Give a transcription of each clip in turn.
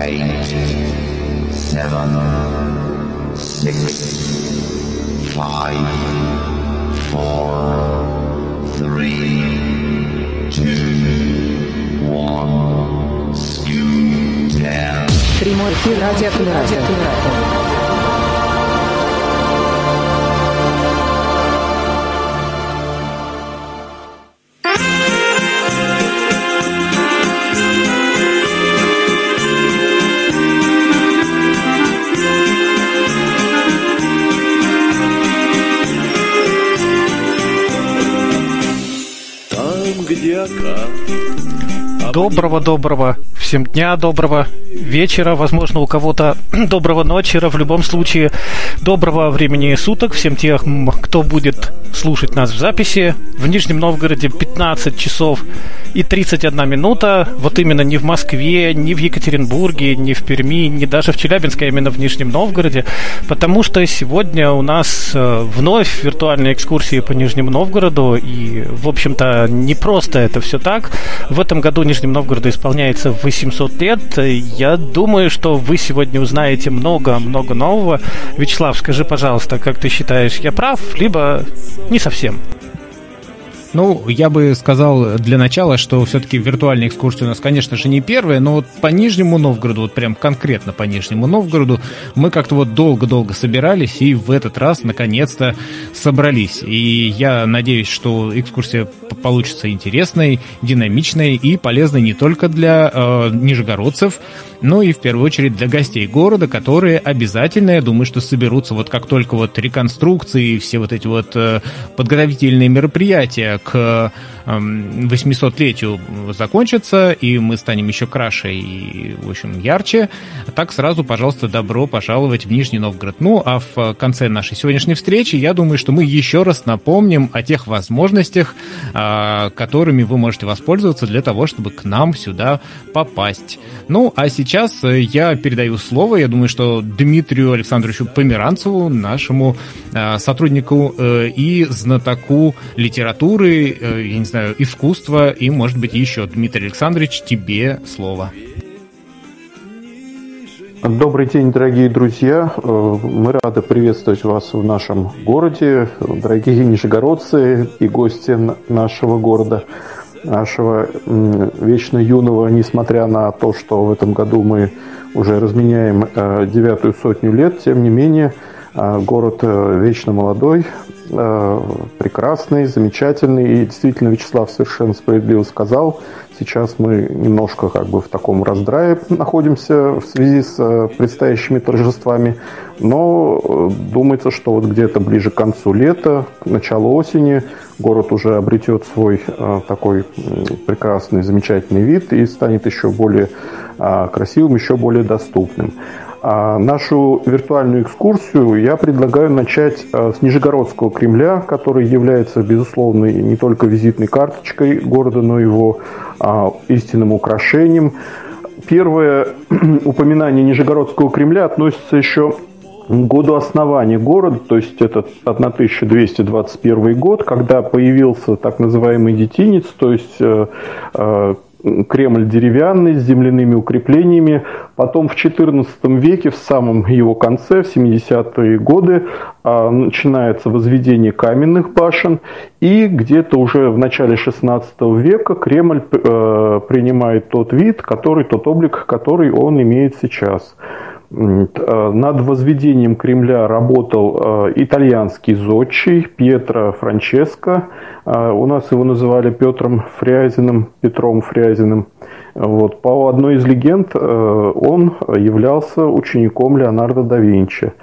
eight, seven, six, five, four, three, two, one, scoot down. Прямой эфир радиоаккумулятор. Доброго-доброго. Всем дня доброго, вечера, возможно, у кого-то доброго ночера, в любом случае, доброго времени суток всем тем, кто будет слушать нас в записи. В Нижнем Новгороде 15 часов и 31 минута. Вот именно не в Москве, не в Екатеринбурге, не в Перми, не даже в Челябинске, а именно в Нижнем Новгороде. Потому что сегодня у нас э, вновь виртуальные экскурсии по Нижнему Новгороду. И, в общем-то, не просто это все так. В этом году Нижнем Новгороду исполняется 800 лет. Я думаю, что вы сегодня узнаете много-много нового. Вячеслав, скажи, пожалуйста, как ты считаешь, я прав, либо не совсем? Ну, я бы сказал для начала, что все-таки виртуальная экскурсия у нас, конечно же, не первая, но вот по Нижнему Новгороду, вот прям конкретно по Нижнему Новгороду, мы как-то вот долго-долго собирались и в этот раз наконец-то собрались. И я надеюсь, что экскурсия получится интересной, динамичной и полезной не только для э, нижегородцев, но и в первую очередь для гостей города, которые обязательно, я думаю, что соберутся вот как только вот реконструкции все вот эти вот э, подготовительные мероприятия к 800-летию закончатся, и мы станем еще краше и, в общем, ярче, так сразу, пожалуйста, добро пожаловать в Нижний Новгород. Ну, а в конце нашей сегодняшней встречи, я думаю, что мы еще раз напомним о тех возможностях, а, которыми вы можете воспользоваться для того, чтобы к нам сюда попасть. Ну, а сейчас я передаю слово, я думаю, что Дмитрию Александровичу Померанцеву, нашему а, сотруднику э, и знатоку литературы, э, я не знаю, знаю, искусство и, может быть, еще. Дмитрий Александрович, тебе слово. Добрый день, дорогие друзья. Э, мы рады приветствовать вас в нашем городе, дорогие нижегородцы и гости нашего города, нашего вечно юного, несмотря на то, что в этом году мы уже разменяем э, девятую сотню лет, тем не менее, э, город вечно молодой, прекрасный, замечательный. И действительно, Вячеслав совершенно справедливо сказал, сейчас мы немножко как бы в таком раздрае находимся в связи с э, предстоящими торжествами. Но э, думается, что вот где-то ближе к концу лета, к началу осени город уже обретет свой такой прекрасный, замечательный вид и станет еще более красивым, еще более доступным. А нашу виртуальную экскурсию я предлагаю начать а, с Нижегородского Кремля, который является, безусловно, не только визитной карточкой города, но и его а, истинным украшением. Первое упоминание Нижегородского Кремля относится еще к году основания города, то есть это 1221 год, когда появился так называемый детинец, то есть э, э, Кремль деревянный, с земляными укреплениями. Потом в XIV веке, в самом его конце, в 70-е годы, а, начинается возведение каменных башен. И где-то уже в начале XVI века Кремль э, принимает тот вид, который, тот облик, который он имеет сейчас. Э, над возведением Кремля работал э, итальянский зодчий Пьетро Франческо. Э, у нас его называли Петром Фрязиным, Петром Фрязиным. Вот. По одной из легенд он являлся учеником Леонардо да Винчи.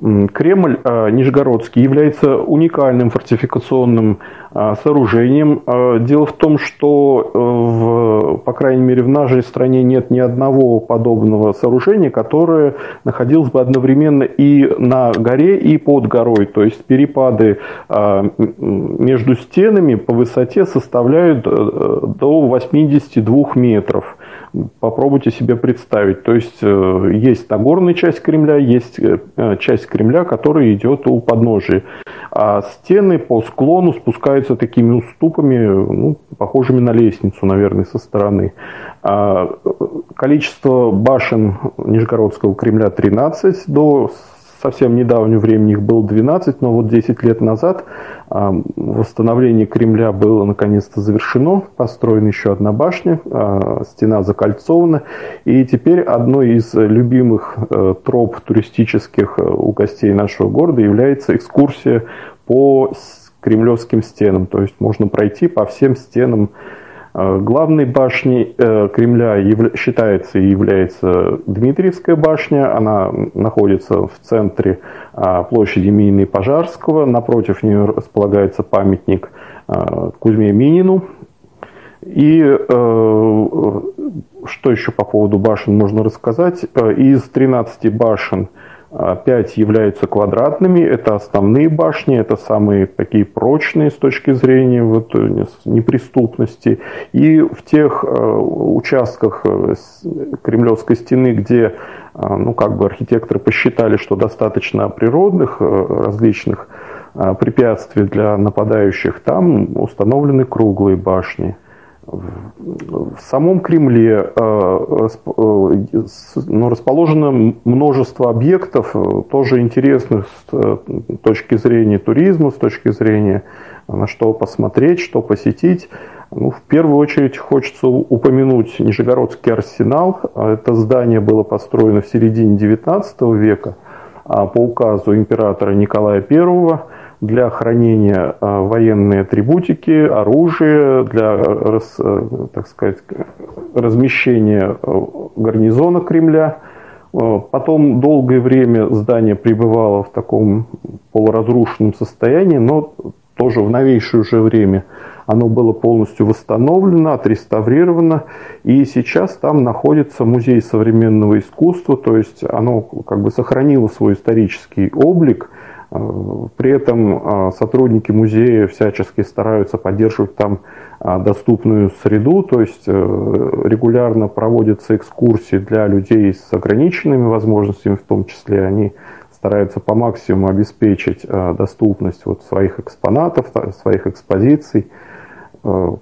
Кремль Нижегородский является уникальным фортификационным а, сооружением. А, дело в том, что, э, в, по крайней мере, в нашей стране нет ни одного подобного сооружения, которое находилось бы одновременно и на горе, и под горой. То есть перепады а, между стенами по высоте составляют э, до 82 метров. Попробуйте себе представить. То есть э, есть Нагорная часть Кремля, есть э, часть Кремля, которая идет у подножия. А стены по склону спускаются такими уступами, ну, похожими на лестницу, наверное, со стороны. А количество башен Нижегородского Кремля 13 до совсем недавнего времени их было 12, но вот 10 лет назад восстановление Кремля было наконец-то завершено, построена еще одна башня, а, стена закольцована, и теперь одной из любимых э, троп туристических э, у гостей нашего города является экскурсия по кремлевским стенам, то есть можно пройти по всем стенам Э, главной башней э, Кремля считается и является Дмитриевская башня. Она находится в центре а, площади Минина и Пожарского. Напротив нее располагается памятник а, Кузьме Минину. И э, что еще по поводу башен можно рассказать? Из 13 башен 5 являются квадратными, это основные башни, это самые такие прочные с точки зрения вот, э, неприступности. И в тех э, участках э, Кремлевской стены, где ну, как бы архитекторы посчитали, что достаточно природных различных препятствий для нападающих, там установлены круглые башни. В самом Кремле э, э, ну, расположено множество объектов, э, тоже интересных с точки зрения туризма, с точки зрения на что посмотреть, что посетить. Ну, в первую очередь хочется упомянуть Нижегородский арсенал. Это здание было построено в середине XIX века а по указу императора Николая I для хранения а, военной атрибутики, оружия, для, э, так сказать, размещения э, гарнизона Кремля. Э, потом долгое время здание пребывало в таком полуразрушенном состоянии, но тоже в новейшее уже время оно было полностью восстановлено, отреставрировано, и сейчас там находится музей современного искусства, то есть оно как бы сохранило свой исторический облик – при этом а, сотрудники музея всячески стараются поддерживать там а, доступную среду, то есть э, регулярно проводятся экскурсии для людей с ограниченными возможностями, в том числе они стараются по максимуму обеспечить доступность вот своих экспонатов, своих экспозиций. Э,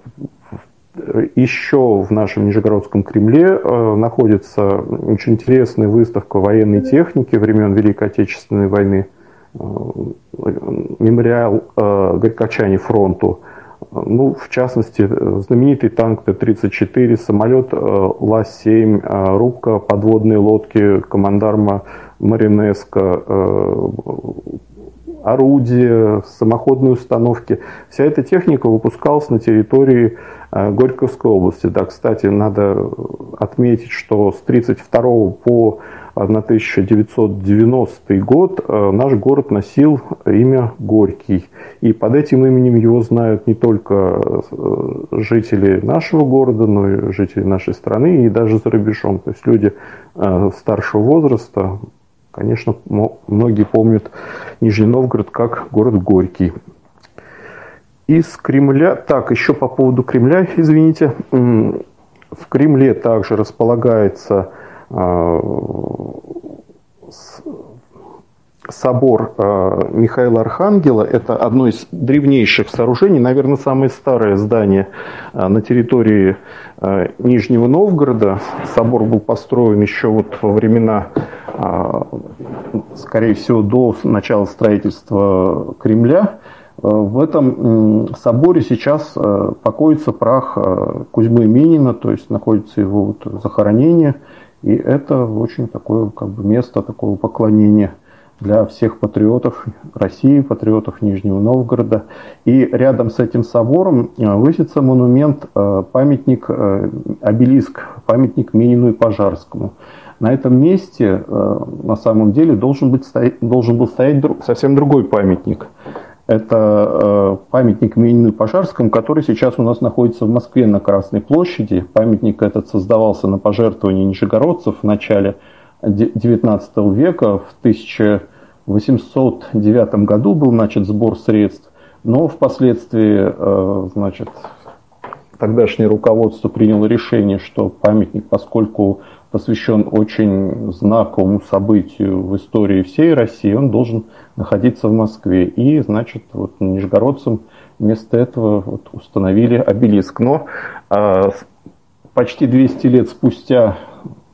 Еще в нашем Нижегородском Кремле э, находится очень интересная выставка военной техники времен Великой Отечественной войны – Э, мемориал э, Горькачане фронту. Ну, в частности, знаменитый танк Т-34, самолет э, Ла-7, рубка подводные лодки командарма Маринеско, орудия, самоходные установки. Вся эта техника выпускалась на территории Горьковской области. Да, кстати, надо отметить, что с 1932 по 1990 год э, наш город носил имя Горький. И под этим именем его знают не только э, жители нашего города, но и жители нашей страны и даже за рубежом. То есть люди э, старшего возраста, конечно, многие помнят Нижний Новгород как город Горький. Из Кремля, так, еще по поводу Кремля, извините, в Кремле также располагается Э, собор э, Михаила Архангела. Это одно из древнейших сооружений, наверное, самое старое здание э, на территории Нижнего Новгорода. Собор был построен еще вот во времена, скорее всего, до начала строительства Кремля. В этом соборе сейчас покоится прах Кузьмы Минина, то есть находится его вот захоронение – и это очень такое как бы место такого поклонения для всех патриотов России, патриотов Нижнего Новгорода. И рядом с этим собором э, высится монумент, э, памятник, э, обелиск, памятник Минину и Пожарскому. На этом месте на самом деле должен, быть, должен был стоять совсем другой памятник – это памятник Минину Пожарскому, который сейчас у нас находится в Москве на Красной площади. Памятник этот создавался на пожертвование нижегородцев в начале XIX века. В 1809 году был начат сбор средств, но впоследствии, э, значит, тогдашнее руководство приняло решение, что памятник, поскольку посвящен очень знаковому событию в истории всей России, он должен находиться в Москве. И, значит, вот нижегородцам вместо этого вот установили обелиск. Но а, почти 200 лет спустя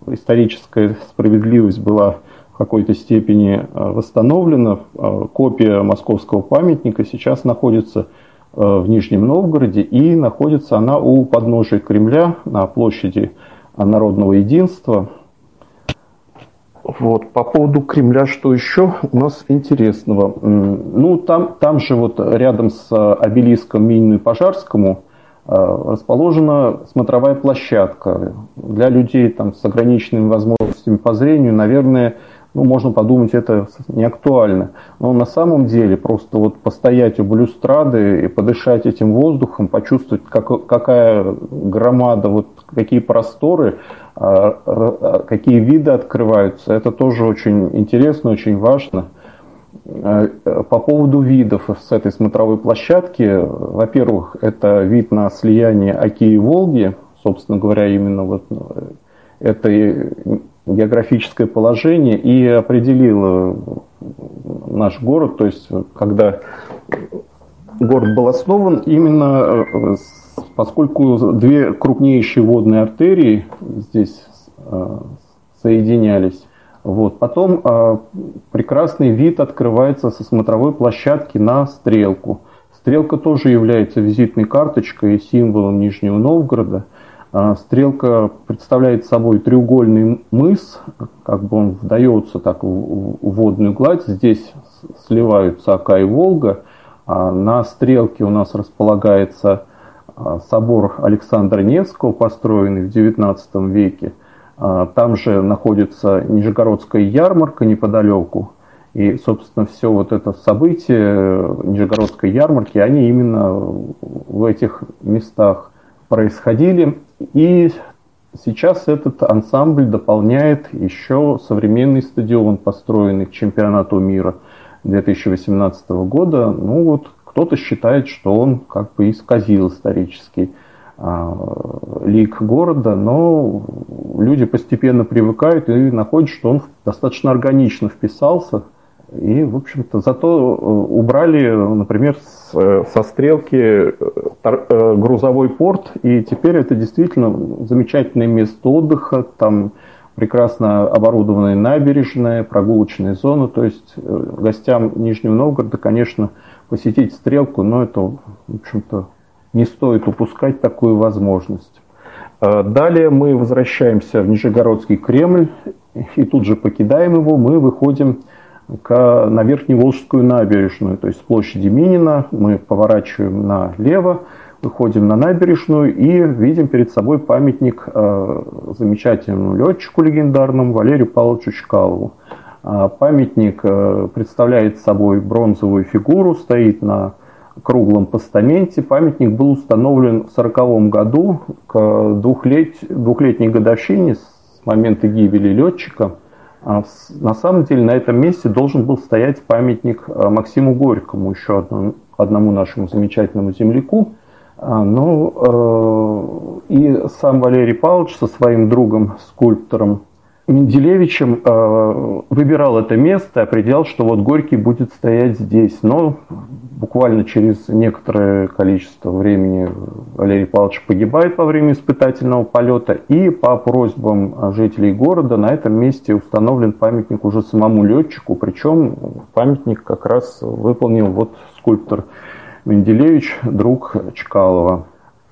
историческая справедливость была в какой-то степени а, восстановлена. А, копия московского памятника сейчас находится а, в Нижнем Новгороде и находится она у подножия Кремля на площади народного единства. Вот, по поводу Кремля, что еще у нас интересного? Ну, там, там же вот рядом с обелиском Минину и Пожарскому расположена смотровая площадка. Для людей там, с ограниченными возможностями по зрению, наверное, ну, можно подумать, это не актуально. Но на самом деле просто вот постоять у балюстрады и подышать этим воздухом, почувствовать, как, какая громада, вот какие просторы, а, а, какие виды открываются, это тоже очень интересно, очень важно. А, по поводу видов с этой смотровой площадки, во-первых, это вид на слияние Оки и Волги, собственно говоря, именно вот это географическое положение и определило наш город, то есть когда город был основан именно э, поскольку две крупнейшие водные артерии здесь э, соединялись. Вот. Потом э, прекрасный вид открывается со смотровой площадки на стрелку. Стрелка тоже является визитной карточкой и символом Нижнего Новгорода – а, стрелка представляет собой треугольный мыс, как бы он вдается так в водную гладь. Здесь сливаются Ака и Волга. А на стрелке у нас располагается а, собор Александра Невского, построенный в XIX веке. Там же находится Нижегородская ярмарка неподалеку. И, собственно, все вот это событие Нижегородской ярмарки, они именно в этих местах происходили. И сейчас этот ансамбль дополняет еще современный стадион, построенный к чемпионату мира 2018 года. Ну вот кто-то считает, что он как бы исказил исторический а, лик города, но люди постепенно привыкают и находят, что он достаточно органично вписался. И, в общем-то, зато э, убрали, например, э, со стрелки э, грузовой порт, и теперь это действительно замечательное место отдыха, там прекрасно оборудованная набережная, прогулочная зона, то есть гостям Нижнего Новгорода, конечно, посетить стрелку, но это, в общем-то, не стоит упускать такую возможность. Далее мы возвращаемся в Нижегородский Кремль, и тут же покидаем его, мы выходим на Верхневолжскую набережную, то есть площади Минина мы поворачиваем налево, выходим на набережную и видим перед собой памятник э, замечательному летчику легендарному Валерию Павловичу Чкалову. Э, памятник э, представляет собой бронзовую фигуру, стоит на круглом постаменте. Памятник был установлен в 1940 году к двухлет... двухлетней годовщине с момента гибели летчика – а на самом деле на этом месте должен был стоять памятник э, Максиму Горькому, еще одному, одному нашему замечательному земляку. А, ну, э, и сам Валерий Павлович со своим другом, скульптором Менделевичем э, выбирал это место, определял, что вот Горький будет стоять здесь. Но буквально через некоторое количество времени Валерий Павлович погибает во время испытательного полета. И по просьбам жителей города на этом месте установлен памятник уже самому летчику. Причем памятник как раз выполнил вот скульптор Менделевич, друг Чкалова.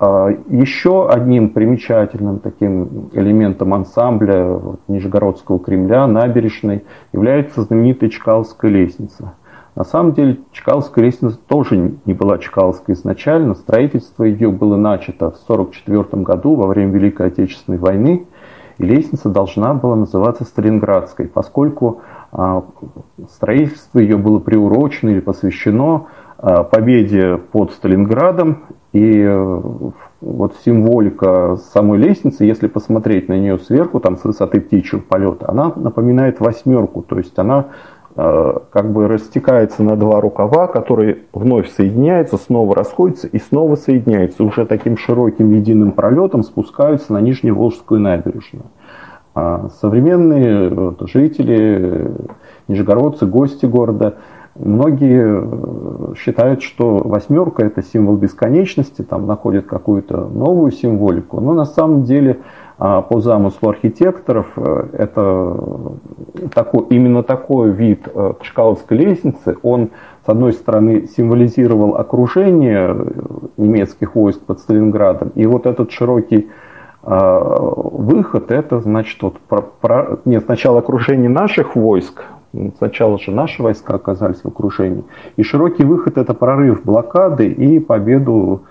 А, еще одним примечательным таким элементом ансамбля Нижегородского Кремля, набережной, является знаменитая Чкаловская лестница. На самом деле Чкаловская лестница тоже не была Чкаловской изначально. Строительство ее было начато в 1944 году во время Великой Отечественной войны. И лестница должна была называться Сталинградской, поскольку а, строительство ее было приурочено или посвящено а, победе под Сталинградом и э, вот символика самой лестницы, если посмотреть на нее сверху, там с высоты птичьего полета, она напоминает восьмерку, то есть она э, как бы растекается на два рукава, которые вновь соединяются, снова расходятся и снова соединяются. Уже таким широким единым пролетом спускаются на Нижневолжскую набережную. А современные жители, нижегородцы, гости города, многие считают, что восьмерка это символ бесконечности, там находят какую-то новую символику, но на самом деле а по замыслу архитекторов э, это такой, именно такой вид э, Чкаловской лестницы, он с одной стороны символизировал окружение немецких войск под Сталинградом, и вот этот широкий э, выход, это значит, вот, про, про, нет, сначала окружение наших войск, сначала же наши войска оказались в окружении, и широкий выход это прорыв блокады и победу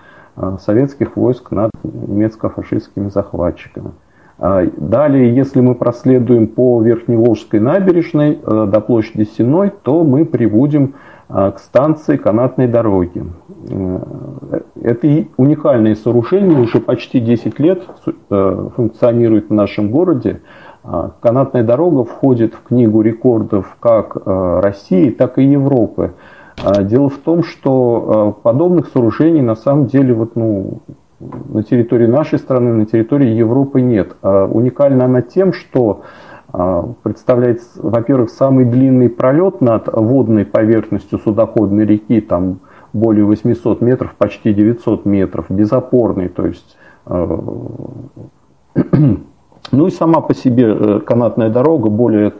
советских войск над немецко-фашистскими захватчиками. А, далее, если мы проследуем по Верхневолжской набережной э, до площади Сеной, то мы прибудем а, к станции канатной дороги. Э, это уникальное сооружение, уже почти 10 лет э, функционирует в нашем городе. А, канатная дорога входит в книгу рекордов как России, так и Европы. Дело в том, что подобных сооружений на самом деле вот, ну, на территории нашей страны, на территории Европы нет. А уникальна она тем, что а, представляет, во-первых, самый длинный пролет над водной поверхностью судоходной реки, там более 800 метров, почти 900 метров, безопорный, то есть а, ну и сама по себе э, канатная дорога более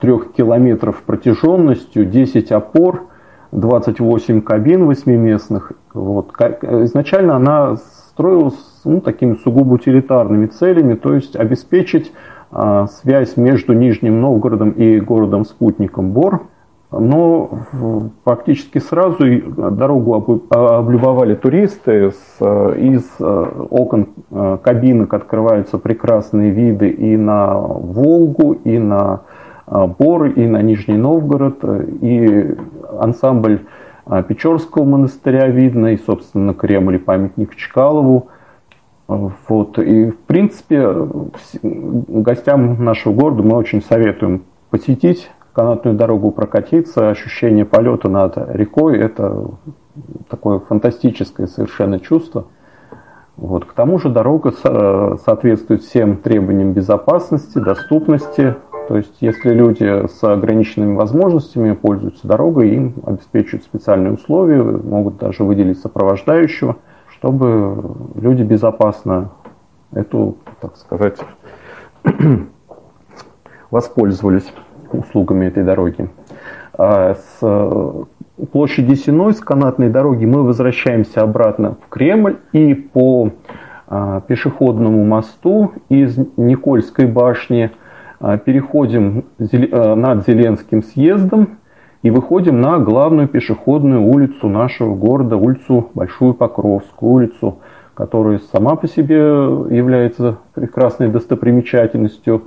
3 километров протяженностью, 10 опор, 28 кабин восьмиместных. Вот. Изначально она строилась ну, такими сугубо утилитарными целями, то есть обеспечить а, связь между Нижним Новгородом и городом-спутником Бор. Но практически сразу дорогу облюбовали туристы. А, из а, окон а, кабинок открываются прекрасные виды и на Волгу, и на Бор, и на Нижний Новгород. И ансамбль а, Печорского монастыря видно, и, собственно, Кремль и памятник Чкалову. А, вот. И, в принципе, гостям нашего города мы очень советуем посетить канатную дорогу, прокатиться. Ощущение полета над рекой – это такое фантастическое совершенно чувство. Вот. К тому же дорога соответствует всем требованиям безопасности, доступности, то есть, если люди с ограниченными возможностями пользуются дорогой, им обеспечивают специальные условия, могут даже выделить сопровождающего, чтобы люди безопасно эту, так сказать, воспользовались услугами этой дороги. А с площади Синой, с канатной дороги, мы возвращаемся обратно в Кремль и по а, пешеходному мосту из Никольской башни – а, переходим э, над Зеленским съездом и выходим на главную пешеходную улицу нашего города, улицу Большую Покровскую, улицу, которая сама по себе является прекрасной достопримечательностью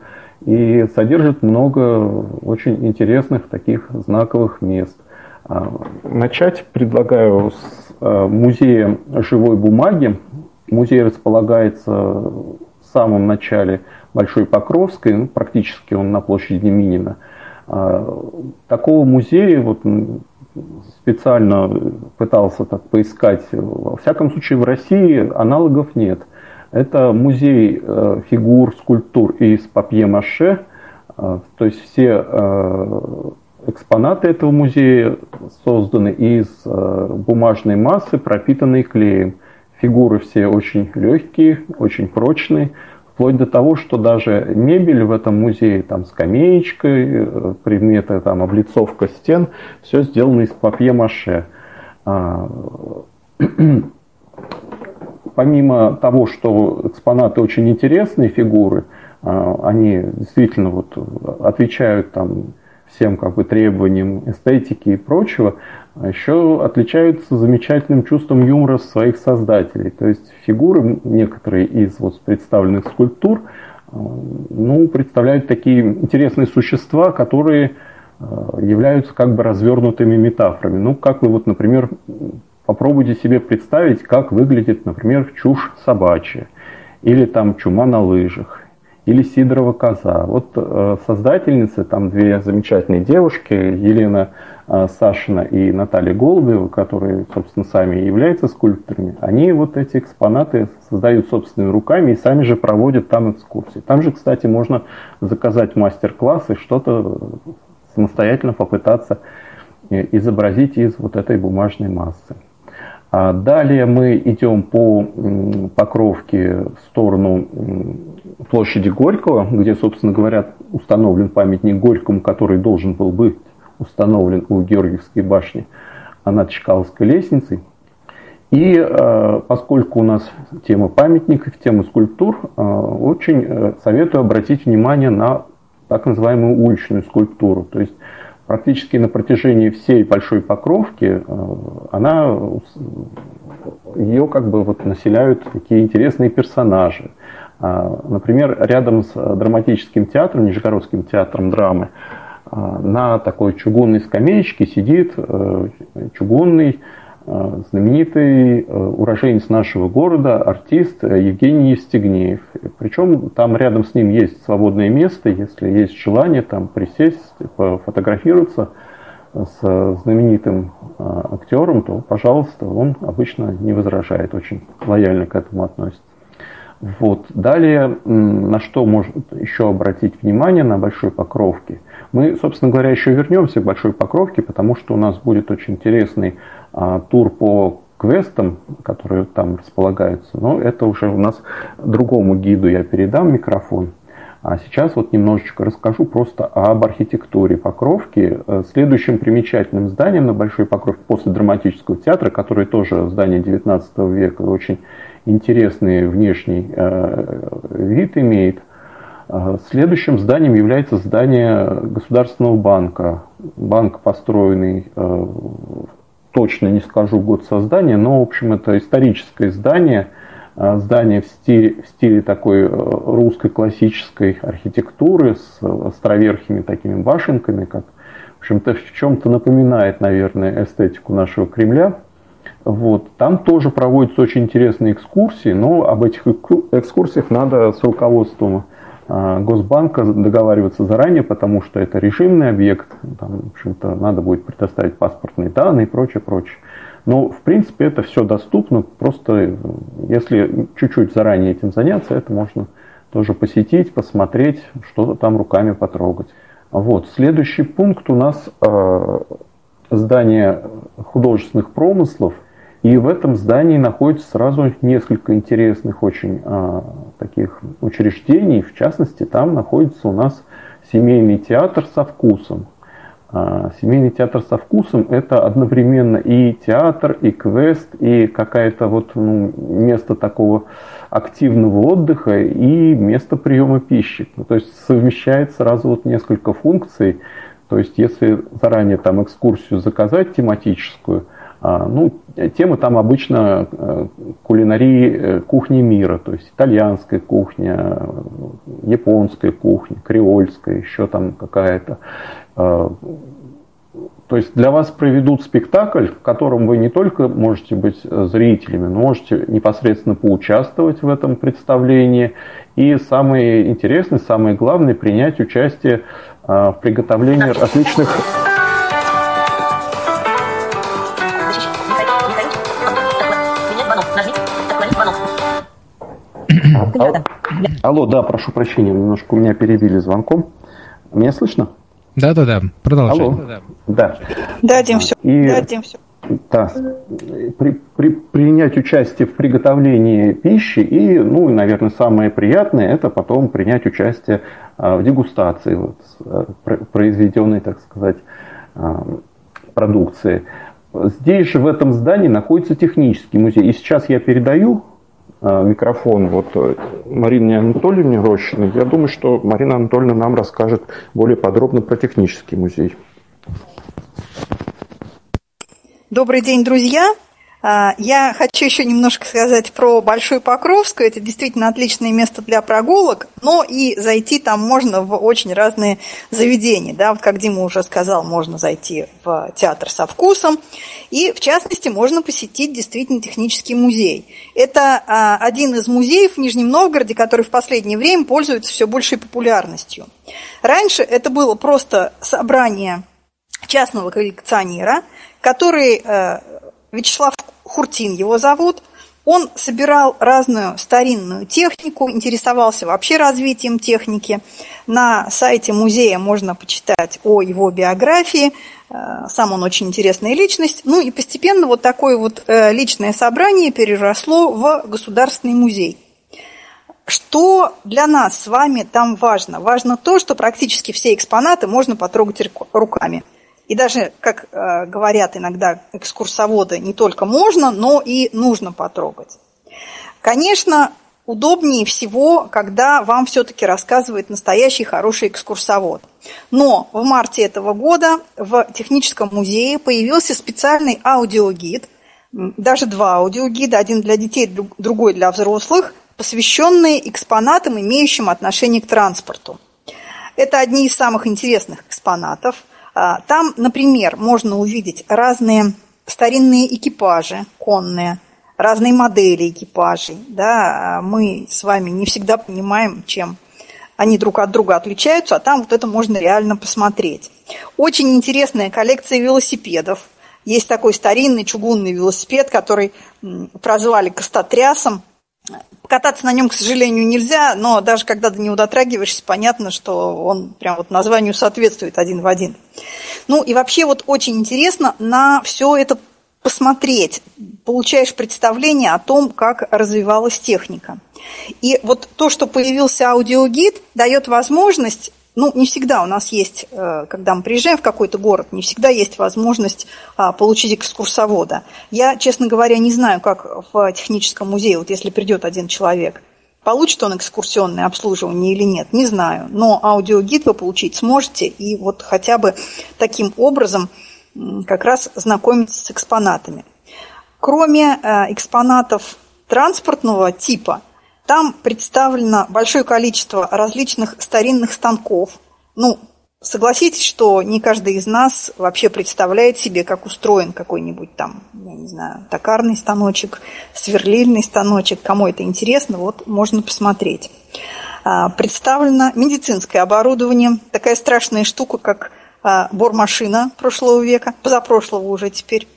и содержит много очень интересных таких знаковых мест. А, начать предлагаю с э, музея живой бумаги. Музей располагается в самом начале Большой Покровской, ну, практически он на площади Минина. А, такого музея вот, специально пытался так поискать. Во всяком случае, в России аналогов нет. Это музей э, фигур, скульптур из папье-маше. А, то есть все э, экспонаты этого музея созданы из э, бумажной массы, пропитанной клеем. Фигуры все очень легкие, очень прочные. Вплоть до того, что даже мебель в этом музее, там скамеечка, э, предметы, там облицовка стен, все сделано из папье-маше. А, помимо того, что экспонаты очень интересные фигуры, а, они действительно вот отвечают там всем как бы требованиям эстетики и прочего, а еще отличаются замечательным чувством юмора своих создателей. То есть фигуры, некоторые из вот представленных скульптур, э, ну, представляют такие интересные существа, которые являются как бы развернутыми метафорами. Ну, как вы вот, например, попробуйте себе представить, как выглядит, например, чушь собачья, или там чума на лыжах, или Сидорова коза. Вот э, создательницы, там две замечательные девушки, Елена э, Сашина и Наталья Голубева, которые, собственно, сами являются скульпторами, они вот эти экспонаты создают собственными руками и сами же проводят там экскурсии. Там же, кстати, можно заказать мастер-класс и что-то самостоятельно попытаться э, изобразить из вот этой бумажной массы. А далее мы идем по Покровке в сторону площади Горького, где, собственно говоря, установлен памятник Горькому, который должен был быть установлен у Георгиевской башни над Чкаловской лестницей. И э, поскольку у нас тема памятников, тема скульптур, э, очень э, советую обратить внимание на так называемую уличную скульптуру. То есть практически на протяжении всей Большой Покровки э, она, ее как бы вот населяют такие интересные персонажи. А, например, рядом с драматическим театром, Нижегородским театром драмы, а, на такой чугунной скамеечке сидит э, чугунный Э, знаменитый э, уроженец нашего города, артист Евгений Евстигнеев. Причем там рядом с ним есть свободное место, если есть желание там присесть, пофотографироваться с знаменитым э, актером, то, пожалуйста, он обычно не возражает, очень лояльно к этому относится. Вот. Далее, на что можно еще обратить внимание на Большой Покровке. Мы, собственно говоря, еще вернемся к Большой Покровке, потому что у нас будет очень интересный а, тур по квестам, которые там располагаются. Но это уже у нас другому гиду я передам микрофон. А сейчас вот немножечко расскажу просто об архитектуре Покровки. Э, следующим примечательным зданием на Большой Покровке после драматического театра, который тоже здание 19 века, очень интересный внешний э, вид имеет. Э, следующим зданием является здание Государственного банка. Банк, построенный э, точно не скажу год создания, но, в общем, это историческое здание, здание в стиле, в стиле такой русской классической архитектуры с островерхими такими башенками, как, в общем-то, в чем-то напоминает, наверное, эстетику нашего Кремля. Вот. Там тоже проводятся очень интересные экскурсии, но об этих экскурсиях надо с руководством Госбанка договариваться заранее, потому что это режимный объект, там, в общем-то, надо будет предоставить паспортные данные и прочее, прочее. Но, в принципе, это все доступно, просто если чуть-чуть заранее этим заняться, это можно тоже посетить, посмотреть, что-то там руками потрогать. Вот. Следующий пункт у нас э, здание художественных промыслов. И в этом здании находится сразу несколько интересных очень а, таких учреждений. В частности, там находится у нас семейный театр со вкусом. А, семейный театр со вкусом это одновременно и театр, и квест, и какое-то вот ну, место такого активного отдыха и место приема пищи. Ну, то есть совмещает сразу вот несколько функций. То есть если заранее там экскурсию заказать тематическую, ну, темы там обычно э, кулинарии э, кухни мира, то есть итальянская кухня, японская кухня, креольская, еще там какая-то. А, то есть для вас проведут спектакль, в котором вы не только можете быть зрителями, но можете непосредственно поучаствовать в этом представлении. И самое интересное, самое главное, принять участие а, в приготовлении различных Алло, да, прошу прощения, немножко у меня перебили звонком. Меня слышно? Да, да, да. Продолжай. Алло. Да. Да, Дим, все. И, да, Дим, все. Да. При, при, принять участие в приготовлении пищи и, ну, наверное, самое приятное, это потом принять участие а, в дегустации вот, а, произведенной, так сказать, а, продукции. Здесь же в этом здании находится технический музей. И сейчас я передаю микрофон вот э, Марине Анатольевне Рощиной. Я думаю, что Марина Анатольевна нам расскажет более подробно про технический музей. Добрый день, друзья! А, я хочу еще немножко сказать про Большую Покровскую. Это действительно отличное место для прогулок, но и зайти там можно в очень разные заведения. Да? Вот как Дима уже сказал, можно зайти в театр со вкусом. И, в частности, можно посетить действительно технический музей. Это а, один из музеев в Нижнем Новгороде, который в последнее время пользуется все большей популярностью. Раньше это было просто собрание частного коллекционера, который э, Вячеслав Хуртин его зовут. Он собирал разную старинную технику, интересовался вообще развитием техники. На сайте музея можно почитать о его биографии. Э, сам он очень интересная личность. Ну и постепенно вот такое вот э, личное собрание переросло в государственный музей. Что для нас с вами там важно? Важно то, что практически все экспонаты можно потрогать руками. И даже, как э, говорят иногда экскурсоводы, не только можно, но и нужно потрогать. Конечно, удобнее всего, когда вам все-таки рассказывает настоящий хороший экскурсовод. Но в марте этого года в Техническом музее появился специальный аудиогид, даже два аудиогида, один для детей, другой для взрослых, посвященные экспонатам, имеющим отношение к транспорту. Это одни из самых интересных экспонатов – там, например, можно увидеть разные старинные экипажи конные, разные модели экипажей. Да? Мы с вами не всегда понимаем, чем они друг от друга отличаются, а там вот это можно реально посмотреть. Очень интересная коллекция велосипедов. Есть такой старинный чугунный велосипед, который прозвали костотрясом – Кататься на нем, к сожалению, нельзя, но даже когда до него дотрагиваешься, понятно, что он прям вот названию соответствует один в один. Ну и вообще вот очень интересно на все это посмотреть. Получаешь представление о том, как развивалась техника. И вот то, что появился аудиогид, дает возможность ну, не всегда у нас есть, э, когда мы приезжаем в какой-то город, не всегда есть возможность а, получить экскурсовода. Я, честно говоря, не знаю, как в техническом музее, вот если придет один человек, получит он экскурсионное обслуживание или нет, не знаю. Но аудиогид вы получить сможете, и вот хотя бы таким образом как раз знакомиться с экспонатами. Кроме э, экспонатов транспортного типа – там представлено большое количество различных старинных станков. Ну, согласитесь, что не каждый из нас вообще представляет себе, как устроен какой-нибудь там, я не знаю, токарный станочек, сверлильный станочек. Кому это интересно, вот можно посмотреть. А, представлено медицинское оборудование, такая страшная штука, как а, бормашина прошлого века, позапрошлого уже теперь.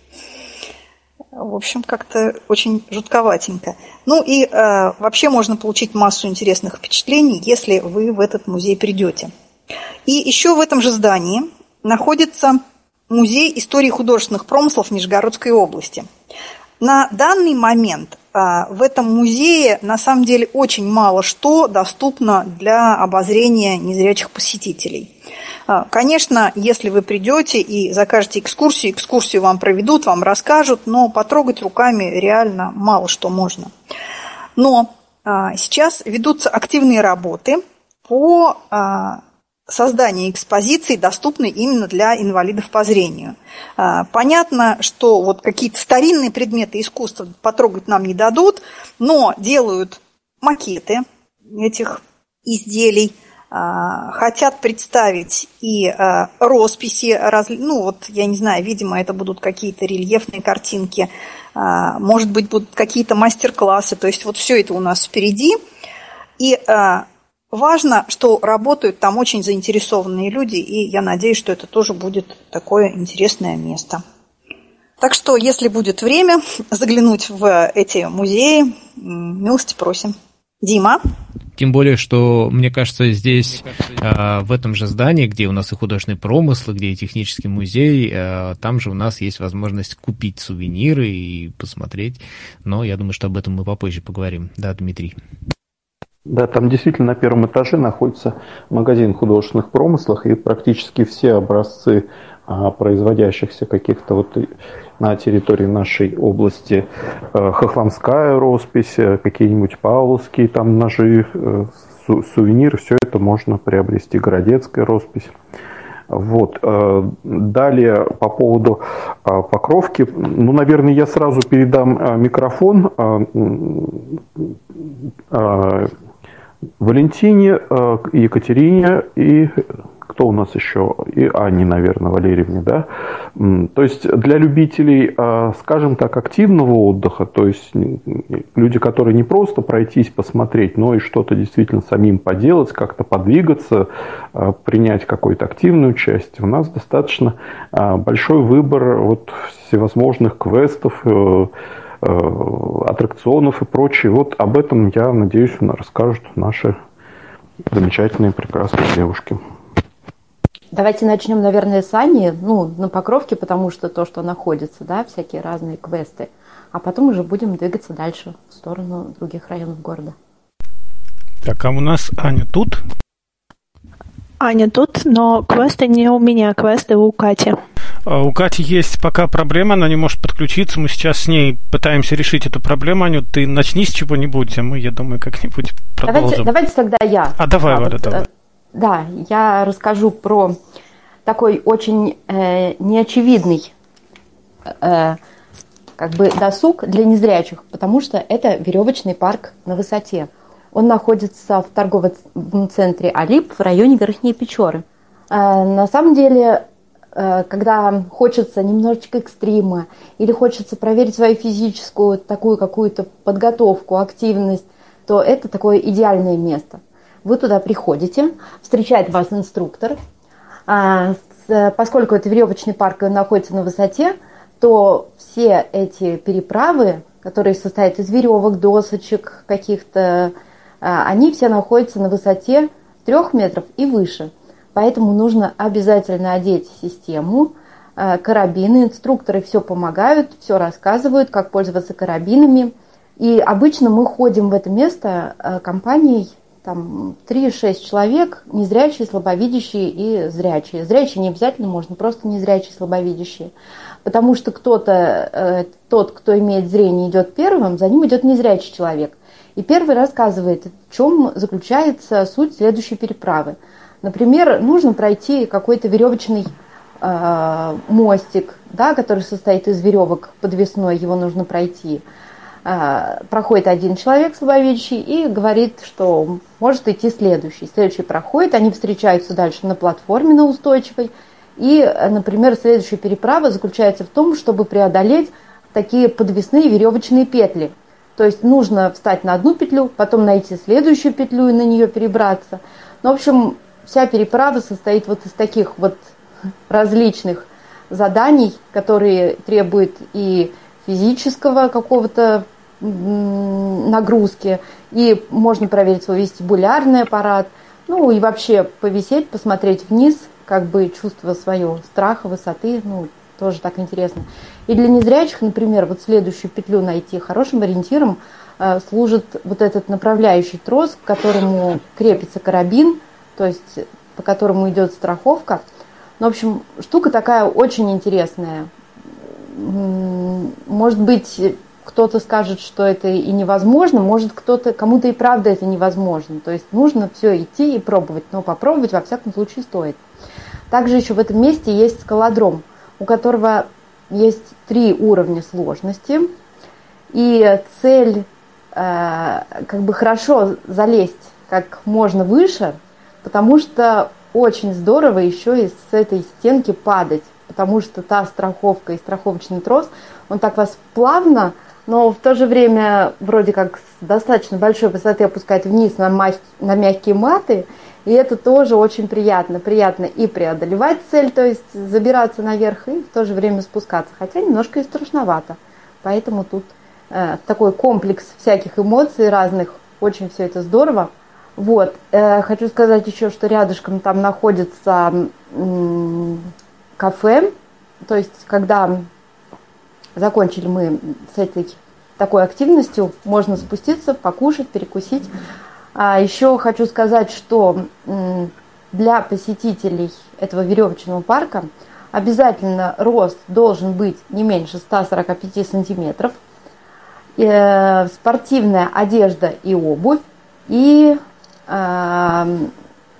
В общем, как-то очень жутковатенько. Ну и э, вообще можно получить массу интересных впечатлений, если вы в этот музей придете. И еще в этом же здании находится музей истории художественных промыслов Нижегородской области. На данный момент а, в этом музее на самом деле очень мало что доступно для обозрения незрячих посетителей. А, конечно, если вы придете и закажете экскурсию, экскурсию вам проведут, вам расскажут, но потрогать руками реально мало что можно. Но а, сейчас ведутся активные работы по а, созданию экспозиции, доступной именно для инвалидов по зрению. Понятно, что вот какие-то старинные предметы искусства потрогать нам не дадут, но делают макеты этих изделий – а, хотят представить и а, росписи, ну вот, я не знаю, видимо, это будут какие-то рельефные картинки, а, может быть, будут какие-то мастер-классы, то есть вот все это у нас впереди. И важно, что работают там очень заинтересованные люди, и я надеюсь, что это тоже будет такое интересное место. Так что, если будет время заглянуть в эти музеи, милости просим. Дима? Тем более, что, мне кажется, здесь, э, в этом же здании, где у нас и художественный промысл, где и технический музей, э, там же у нас есть возможность купить сувениры и посмотреть. Но я думаю, что об этом мы попозже поговорим. Да, Дмитрий? Да, там действительно на первом этаже находится магазин художественных промыслов, и практически все образцы а, производящихся каких-то вот на территории нашей области э, хохламская роспись, э, какие-нибудь павловские там ножи, э, сувениры, все это можно приобрести, городецкая роспись. Вот. Далее по поводу э, покровки. Ну, наверное, я сразу передам микрофон Валентине, Екатерине и кто у нас еще? И Анне, наверное, Валерьевне, да? То есть для любителей, а, скажем так, активного отдыха, то есть люди, которые не просто пройтись, посмотреть, но и что-то действительно самим поделать, как-то подвигаться, а, принять какое-то активное участие, у нас достаточно большой выбор вот всевозможных квестов, э, э, аттракционов и прочее. Вот об этом, я надеюсь, расскажут наши замечательные, прекрасные девушки. Давайте начнем, наверное, с Ани, ну, на Покровке, потому что то, что находится, да, всякие разные квесты. А потом уже будем двигаться дальше в сторону других районов города. Так, а у нас Аня тут? Аня тут, но квесты не у меня, квесты у Кати. А у Кати есть пока проблема, она не может подключиться. Мы сейчас с ней пытаемся решить эту проблему. Аню, ты начни с чего-нибудь, а мы, я думаю, как-нибудь продолжим. Давайте, давайте тогда я. А давай, а, Валя, вот, давай. Э, да, я расскажу про такой очень э, неочевидный э, как бы досуг для незрячих, потому что это веревочный парк на высоте. Он находится в торговом центре Алип в районе Верхней Печоры. Э, на самом деле, э, когда хочется немножечко экстрима или хочется проверить свою физическую такую какую-то подготовку, активность, то это такое идеальное место – вы туда приходите, встречает вас инструктор. А, поскольку это веревочный парк находится на высоте, то все эти переправы, которые состоят из веревок, досочек каких-то, а, они все находятся на высоте трех метров и выше. Поэтому нужно обязательно одеть систему, а, карабины. Инструкторы все помогают, все рассказывают, как пользоваться карабинами. И обычно мы ходим в это место компанией там 3-6 человек, незрячие, слабовидящие и зрячие. Зрячие не обязательно, можно просто незрячие, слабовидящие. Потому что кто-то, э, тот, кто имеет зрение, идет первым, за ним идет незрячий человек. И первый рассказывает, в чем заключается суть следующей переправы. Например, нужно пройти какой-то веревочный э, мостик, да, который состоит из веревок подвесной, его нужно пройти. А, проходит один человек слабовидящий и говорит, что может идти следующий. Следующий проходит, они встречаются дальше на платформе на устойчивой. И, например, следующая переправа заключается в том, чтобы преодолеть такие подвесные веревочные петли. То есть нужно встать на одну петлю, потом найти следующую петлю и на нее перебраться. Ну, в общем, вся переправа состоит вот из таких вот различных заданий, которые требуют и физического какого-то нагрузки, и можно проверить свой вестибулярный аппарат, ну и вообще повисеть, посмотреть вниз, как бы чувство свое страха, высоты, ну, тоже так интересно. И для незрячих, например, вот следующую петлю найти хорошим ориентиром э, служит вот этот направляющий трос, к которому крепится карабин, то есть по которому идет страховка. Ну, в общем, штука такая очень интересная. Может быть, кто-то скажет, что это и невозможно, может кто-то, кому-то и правда это невозможно. То есть нужно все идти и пробовать, но попробовать во всяком случае стоит. Также еще в этом месте есть скалодром, у которого есть три уровня сложности. И цель э, как бы хорошо залезть как можно выше, потому что очень здорово еще и с этой стенки падать, потому что та страховка и страховочный трос, он так вас плавно но в то же время вроде как с достаточно большой высоты опускает вниз на, на мягкие маты, и это тоже очень приятно. Приятно и преодолевать цель, то есть забираться наверх, и в то же время спускаться, хотя немножко и страшновато. Поэтому тут э, такой комплекс всяких эмоций разных, очень все это здорово. Вот, э, хочу сказать еще, что рядышком там находится э, кафе, то есть когда закончили мы с этой такой активностью, можно спуститься, покушать, перекусить. А еще хочу сказать, что для посетителей этого веревочного парка обязательно рост должен быть не меньше 145 сантиметров, э, спортивная одежда и обувь, и э,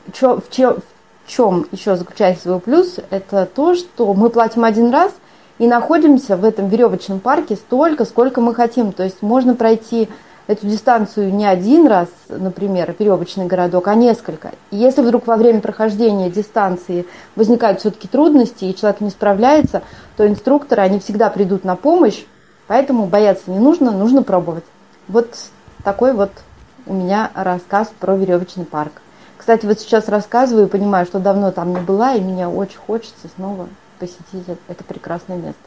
в чем еще заключается свой плюс, это то, что мы платим один раз и находимся в этом веревочном парке столько, сколько мы хотим. То есть можно пройти эту дистанцию не один раз, например, веревочный городок, а несколько. И если вдруг во время прохождения дистанции возникают все-таки трудности, и человек не справляется, то инструкторы, они всегда придут на помощь, поэтому бояться не нужно, нужно пробовать. Вот такой вот у меня рассказ про веревочный парк. Кстати, вот сейчас рассказываю и понимаю, что давно там не была, и мне очень хочется снова посетить это прекрасное место.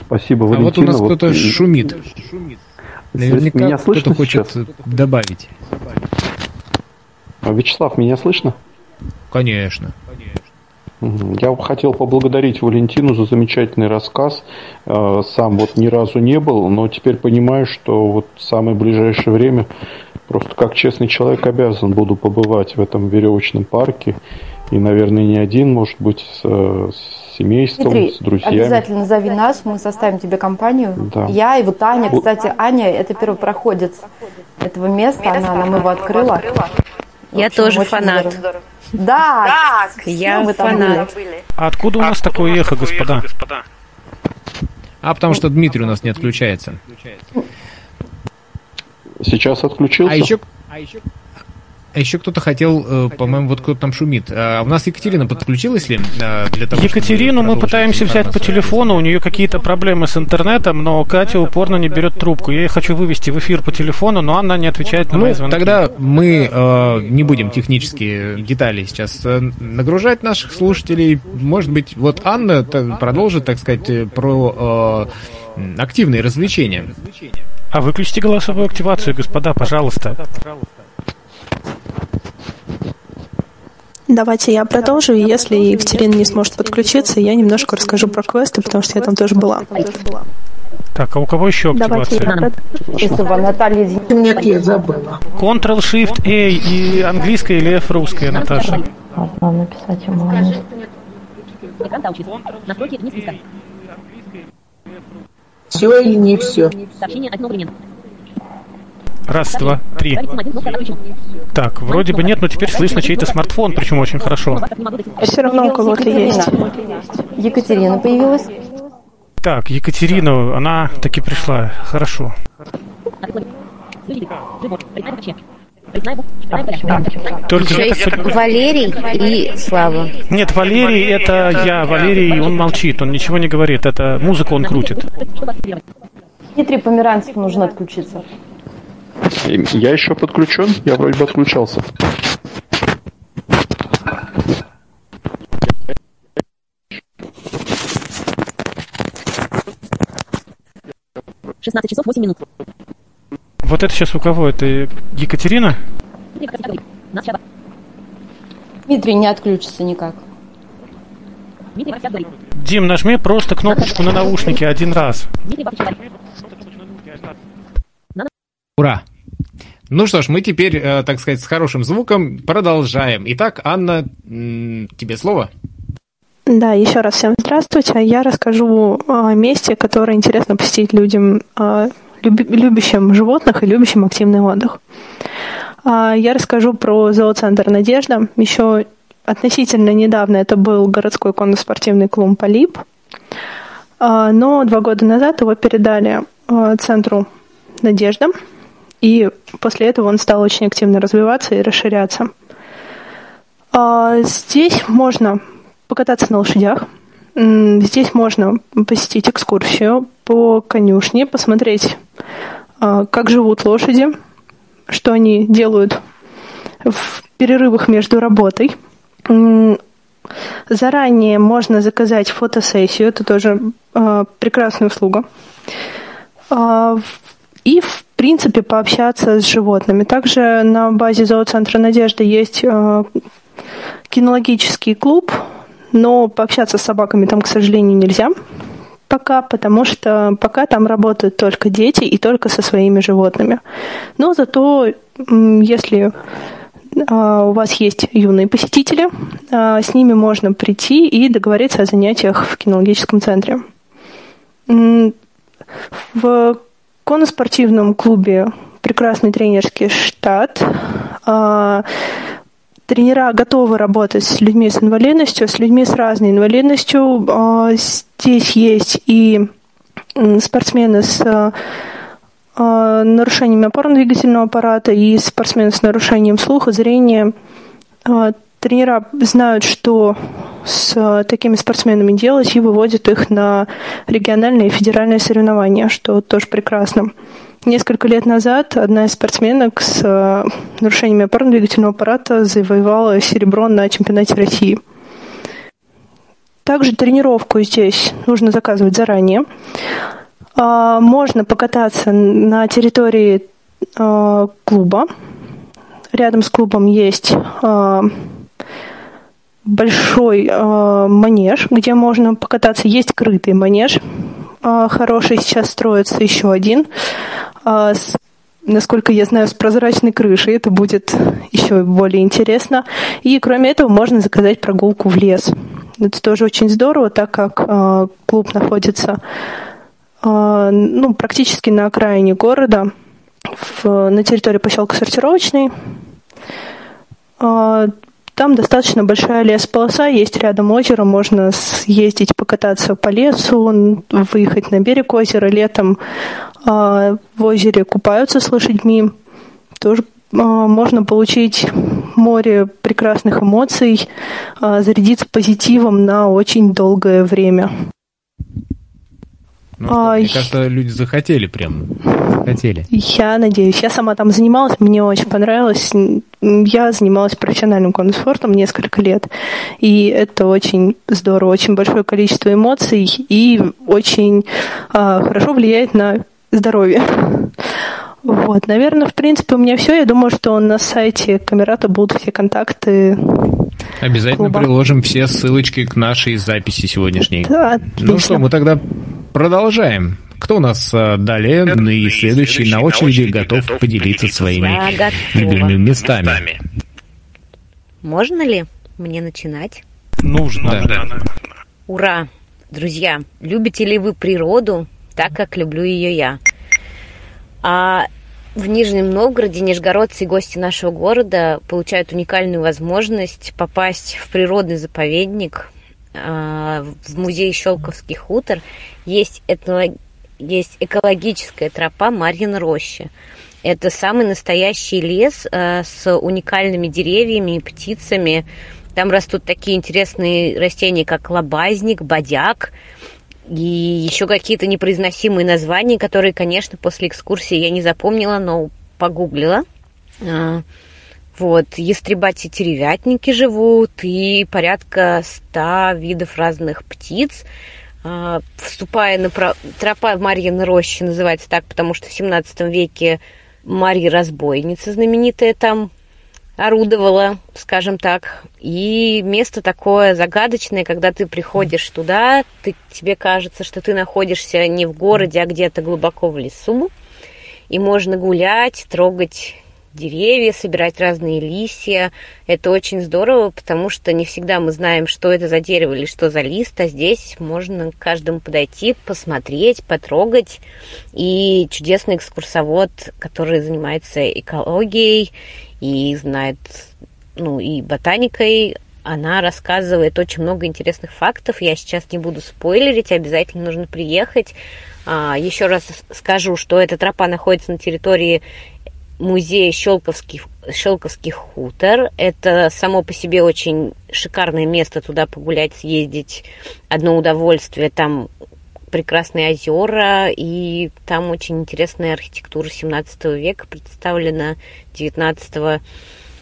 Спасибо, А Валентина. вот у нас кто-то и- шумит. Наверняка Меня слышно кто-то хочет сейчас? добавить. А, Вячеслав, меня слышно? Конечно. Я бы хотел поблагодарить Валентину за замечательный рассказ. Э, Сам вот ни разу не был, но теперь понимаю, что вот в самое ближайшее время просто как честный человек обязан буду побывать в этом веревочном парке. И, наверное, не один, может быть, с, с семейством, Дмитрий, с друзьями. обязательно зови нас, мы составим тебе компанию. Да. Я и вот Аня, кстати, Аня, это первопроходец этого места, она нам его открыла. Я общем, тоже фанат. здорово. Да, Я мы там фанат. были. А откуда у нас такое эхо, господа? А потому что Дмитрий у нас не отключается. Сейчас отключился. А еще, а еще кто-то хотел, э, по-моему, вот кто-то там шумит. А у нас Екатерина подключилась ли э, для того, Екатерину мы пытаемся взять по телефону, у нее какие-то проблемы с интернетом, но Катя упорно не берет трубку. Я ее хочу вывести в эфир по телефону, но Анна не отвечает на мои Ну, звонки. тогда мы э, не будем технические детали сейчас э, нагружать наших слушателей. Может быть, вот Анна продолжит, так сказать, про э, активные развлечения. А выключите голосовую активацию, господа, пожалуйста. Давайте я продолжу, и если Екатерина не сможет подключиться, я немножко расскажу про квесты, потому что я там тоже была. Так, а у кого еще Давайте я активация? Наталья Нет, я забыла. Ctrl-Shift-A и английская или F русская, Наташа? Написать ему. Аню. Экран. Настройки вниз. Все или не все? Сообщение от нового элемента. Раз, два, три. Так, вроде бы нет, но теперь слышно чей-то смартфон, причем очень хорошо. Все равно у кого-то есть. Екатерина появилась. Так, Екатерина, она таки пришла. Хорошо. Только я так понимаю- Валерий и Слава. Нет, Валерий это я. Валерий, он молчит, он ничего не говорит. Это музыку он крутит. Дмитрий Померанцев нужно отключиться. Я еще подключен? Я вроде бы отключался. 16 часов 8 минут. Вот это сейчас у кого? Это Екатерина? Дмитрий, не отключится никак. Дим, нажми просто кнопочку на наушнике один раз. Ура! Ну что ж, мы теперь, э, так сказать, с хорошим звуком продолжаем. Итак, Анна, тебе слово. Да, еще раз всем здравствуйте. Я расскажу о месте, которое интересно посетить людям, а, любящим животных и любящим активный отдых. А, Я расскажу про зооцентр «Надежда». Еще относительно недавно это был городской конно-спортивный клуб «Полип», А, но два года назад его передали а, центру «Надежда», и после этого он стал очень активно развиваться и расширяться. Здесь можно покататься на лошадях. Здесь можно посетить экскурсию по конюшне, посмотреть, как живут лошади, что они делают в перерывах между работой. Заранее можно заказать фотосессию, это тоже а, прекрасная услуга. А, И, в принципе, пообщаться с животными. Также на базе зооцентра «Надежда» есть а, кинологический клуб, но пообщаться с собаками там, к сожалению, нельзя пока, потому что пока там работают только дети и только со своими животными. Но зато, если а, у вас есть юные посетители, а, с ними можно прийти и договориться о занятиях в кинологическом центре. В конноспортивном клубе прекрасный тренерский штат. А, тренера готовы работать с людьми с инвалидностью, с людьми с разной инвалидностью. А, здесь есть и спортсмены с а, нарушениями опорно-двигательного аппарата и спортсмены с нарушением слуха, зрения. А, тренера знают, что с такими спортсменами делать и выводят их на региональные и федеральные соревнования, что тоже прекрасно. Несколько лет назад одна из спортсменок с э, нарушениями опорно-двигательного аппарата завоевала серебро на чемпионате России. Также тренировку здесь нужно заказывать заранее. А, можно покататься на территории э, клуба. Рядом с клубом есть э, большой манеж, где можно покататься. Есть крытый манеж, хороший сейчас строится еще один. А, с, насколько я знаю, с прозрачной крышей. Это будет еще более интересно. И кроме этого можно заказать прогулку в лес. Это тоже очень здорово, так как э, клуб находится ну, практически на окраине города, в, на территории поселка Сортировочный. Там достаточно большая лесополоса, есть рядом озеро, можно съездить покататься по лесу, выехать на берег озера летом, а, в озере купаются с лошадьми. Тоже а, можно получить море прекрасных эмоций, а, зарядиться позитивом на очень долгое время. Ну, что, мне кажется, люди захотели прям. Захотели. Я надеюсь. Я сама там занималась, мне очень понравилось. Я занималась профессиональным конноспортом несколько лет. И это очень здорово, очень большое количество эмоций и очень а, хорошо влияет на здоровья. Вот, наверное, в принципе, у меня все. Я думаю, что на сайте Камерата будут все контакты. Обязательно клуба. приложим все ссылочки к нашей записи сегодняшней. Да, ну что, мы тогда продолжаем. Кто у нас а, далее и следующий на очереди готов поделиться своими любимыми местами? Можно ли мне начинать? Нужно. Да. Ура! Друзья, любите ли вы природу? так, как люблю ее я. А в Нижнем Новгороде нижегородцы и гости нашего города получают уникальную возможность попасть в природный заповедник, в музей Щелковский хутор. Есть, это, есть экологическая тропа Марьин роща. Это самый настоящий лес а, с уникальными деревьями и птицами. Там растут такие интересные растения, как лобазник, бодяк, и еще какие-то непроизносимые названия, которые, конечно, после экскурсии я не запомнила, но погуглила. Вот, ястребати теревятники живут, и порядка ста видов разных птиц. А, вступая на про... тропа Марьиной рощи называется так, потому что в 17 веке Марья Разбойница знаменитая там орудовала, скажем так. И место такое загадочное, когда ты приходишь туда, ты, тебе кажется, что ты находишься не в городе, а где-то глубоко в лесу. И можно гулять, трогать деревья, собирать разные листья. Это очень здорово, потому что не всегда мы знаем, что это за дерево или что за лист, а здесь можно к каждому подойти, посмотреть, потрогать. И чудесный экскурсовод, который занимается экологией и знает, ну, и ботаникой, она рассказывает очень много интересных фактов. Я сейчас не буду спойлерить, обязательно нужно приехать. А, еще раз скажу, что эта тропа находится на территории музея Щелковский, Щелковский хутор. Это само по себе очень шикарное место туда погулять, съездить. Одно удовольствие. Там прекрасные озера, и там очень интересная архитектура 17 века представлена, 19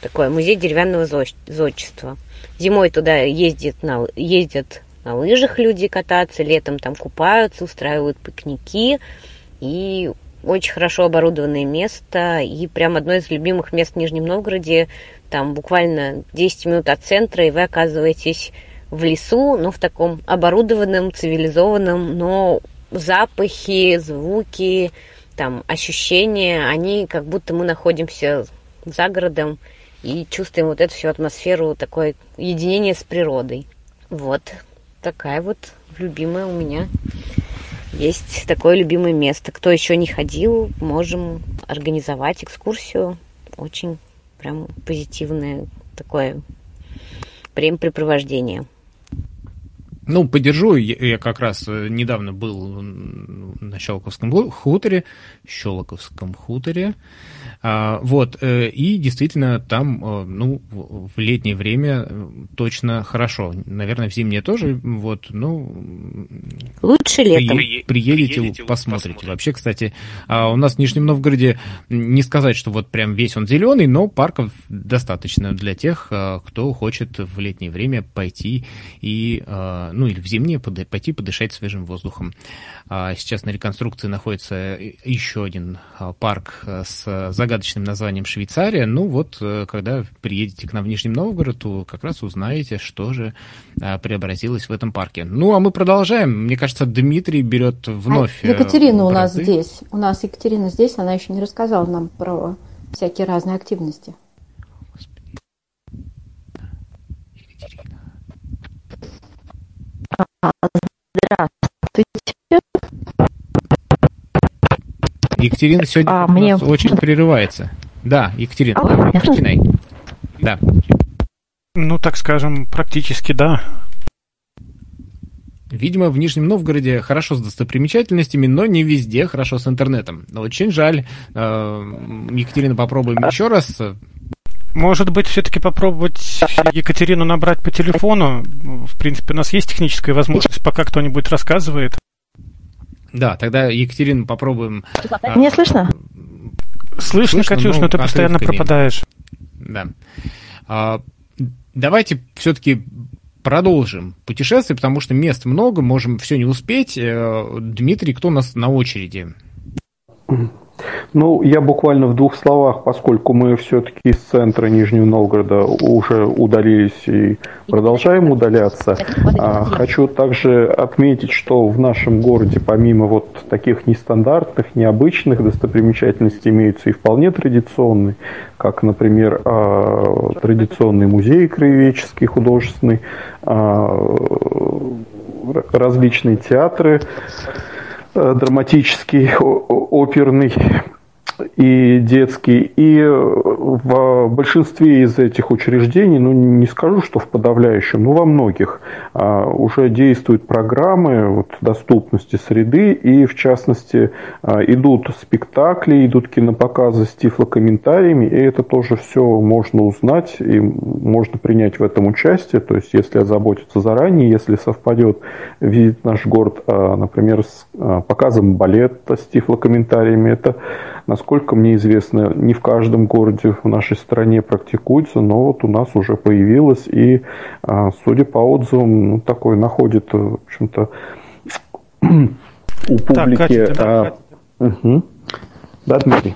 такой музей деревянного зодчества. Зимой туда ездят на, ездят на лыжах люди кататься, летом там купаются, устраивают пикники, и очень хорошо оборудованное место, и прям одно из любимых мест в Нижнем Новгороде, там буквально 10 минут от центра, и вы оказываетесь в лесу, но в таком оборудованном, цивилизованном, но запахи, звуки, там ощущения, они как будто мы находимся за городом и чувствуем вот эту всю атмосферу, такое единение с природой. Вот такая вот любимая у меня есть такое любимое место. Кто еще не ходил, можем организовать экскурсию. Очень прям позитивная такое времяпрепровождение. Ну, поддержу. Я как раз э, недавно был на Щелковском ху- хуторе, Щелоковском хуторе. А, вот, э, и действительно там, э, ну, в летнее время э, точно хорошо. Наверное, в зимнее тоже, вот, ну... Лучше летом. прие- Приедете, посмотрите. Вообще, кстати, а у нас в Нижнем Новгороде не сказать, что вот прям весь он зеленый, но парков достаточно для тех, кто хочет в летнее время пойти и, ну, или в зимнее пойти подышать свежим воздухом. А Сейчас на реконструкции находится еще один парк с загадочным названием Швейцария. Ну вот, э, когда приедете к нам в Нижний Новгород, то как раз узнаете, что же а, преобразилось в этом парке. Ну, а мы продолжаем. Мне кажется, Дмитрий берет вновь... А э, Екатерина у нас здесь. У нас Екатерина здесь, она еще не рассказала нам про всякие разные активности. Здравствуйте. Екатерина сегодня А, у мне- нас очень прерывается. Да, Екатерина, А, начинай. Да. Ну, так скажем, практически да. Видимо, в Нижнем Новгороде хорошо с достопримечательностями, но не везде хорошо с интернетом. Но Очень жаль. Э, Екатерина, попробуем еще раз. Может быть, все-таки попробовать Екатерину набрать по телефону. В принципе, у нас есть техническая возможность, пока кто-нибудь рассказывает. Да, тогда, Екатерина, попробуем... а, Меня слышно? Слышно, Катюш, но ты постоянно пропадаешь. Да. А, давайте все-таки продолжим путешествие, потому что мест много, можем все не успеть. Э, Дмитрий, кто у нас на очереди? Ну, я буквально в двух словах, поскольку мы все-таки из центра Нижнего Новгорода уже удалились и продолжаем удаляться, а, хочу также отметить, что в нашем городе помимо вот таких нестандартных, необычных достопримечательностей имеются и вполне традиционные, как, например, а, традиционный музей краеведческий, художественный, а, различные театры, драматический, о- о- оперный и детский. И э, в большинстве из этих учреждений, ну не скажу, что в подавляющем, но во многих а, уже действуют программы вот, доступности среды, и в частности а, идут спектакли, идут кинопоказы с тифлокомментариями, и это тоже все можно узнать, и можно принять в этом участие, то есть если озаботиться заранее, если совпадет визит в наш город, а, например, с показом балета с тифлокомментариями, это Насколько мне известно, не в каждом городе в нашей стране практикуется, но вот у нас уже появилось, и, а, судя по отзывам, ну, такой находит, э, в общем-то, у публики... Катя, ты а, мгм. Да, Дмитрий?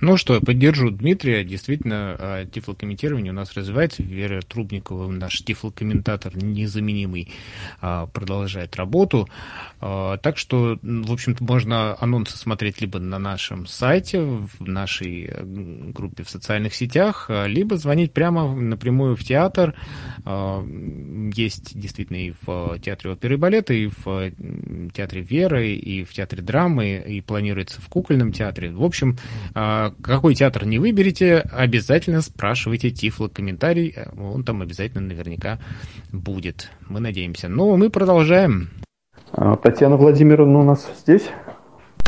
Ну что, поддержу Дмитрия. Действительно, а, тифлокомментирование у нас развивается. Вера Трубникова, наш тифлокомментатор незаменимый, а, продолжает работу. А, Так что, в общем-то, можно анонсы смотреть либо на нашем сайте, в нашей группе в социальных сетях, либо звонить прямо напрямую в театр. Есть действительно и в театре оперы и балета, и в театре Веры, и в театре драмы, и планируется в кукольном театре. В общем, какой театр не выберете, обязательно спрашивайте Тифло комментарий, он там обязательно наверняка будет. Мы надеемся. Ну, мы продолжаем. А, Татьяна Владимировна у нас здесь?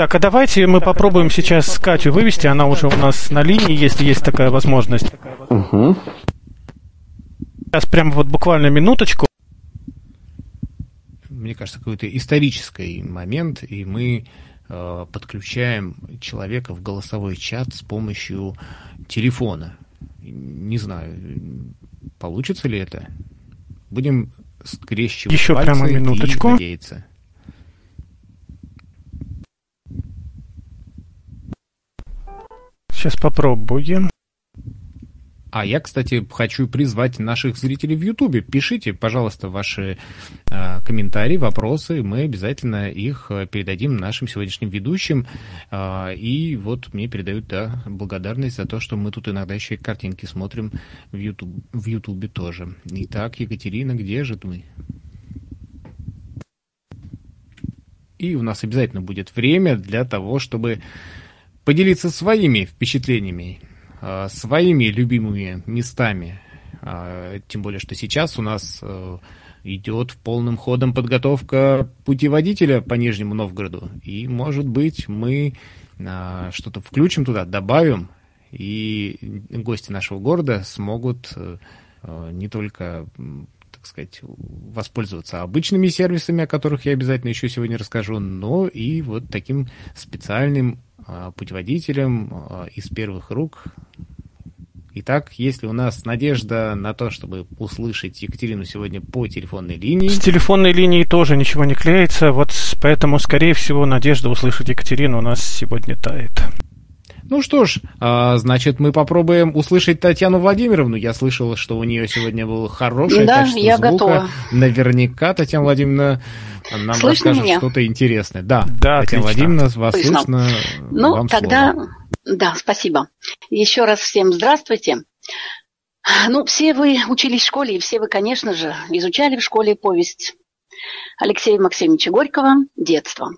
Так, а давайте мы попробуем сейчас Катю вывести. Она уже у нас на линии, если есть такая возможность. Угу. Сейчас прямо вот буквально минуточку. Мне кажется, какой-то исторический момент, и мы подключаем человека в голосовой чат с помощью телефона. Не знаю, получится ли это. Будем скрещивать Еще пальцы прямо и минуточку. надеяться. Сейчас попробуем. А я, кстати, хочу призвать наших зрителей в Ютубе. Пишите, пожалуйста, ваши э, комментарии, вопросы. Мы обязательно их э, передадим нашим сегодняшним ведущим. А, и вот мне передают да, благодарность за то, что мы тут иногда еще и картинки смотрим в, Ютуб, в Ютубе тоже. Итак, Екатерина, где же ты? И у нас обязательно будет время для того, чтобы поделиться своими впечатлениями э, своими любимыми местами. Э, тем более, что сейчас у нас э, идет полным ходом подготовка путеводителя по Нижнему Новгороду. И, может быть, мы э, что-то включим туда, добавим, и гости нашего города смогут э, э, не только так сказать, воспользоваться обычными сервисами, о которых я обязательно еще сегодня расскажу, но и вот таким специальным путеводителем а, из первых рук. Итак, если у нас надежда на то, чтобы услышать Екатерину сегодня по телефонной линии... С телефонной линии тоже ничего не клеится, вот поэтому, скорее всего, надежда услышать Екатерину у нас сегодня тает. Ну что ж, а, значит, мы попробуем услышать Татьяну Владимировну. Я слышал, что у нее сегодня был хороший да, качество я звука. готова. Наверняка Татьяна Владимировна нам Слышно расскажет меня? что-то интересное. Да, Да, Татьяна отлично. Владимировна, вас Слышно. слышно. Ну, Вам тогда, слово. да, спасибо. Еще раз всем здравствуйте. Ну, все вы учились в школе, и все вы, конечно же, изучали в школе повесть Алексея Максимовича Горького «Детство».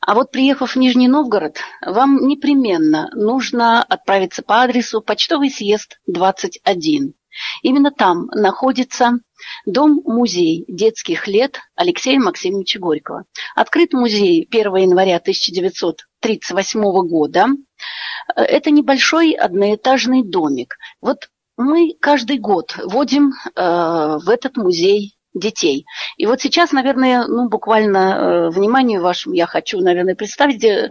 А вот приехав в Нижний Новгород, вам непременно нужно отправиться по адресу почтовый съезд 21. Именно там находится дом-музей детских лет Алексея Максимовича Горького. Открыт музей 1 января 1938 года. Это небольшой одноэтажный домик. Вот мы каждый год водим э, в этот музей детей. И вот сейчас, наверное, ну, буквально э, вниманию вашему я хочу, наверное, представить э,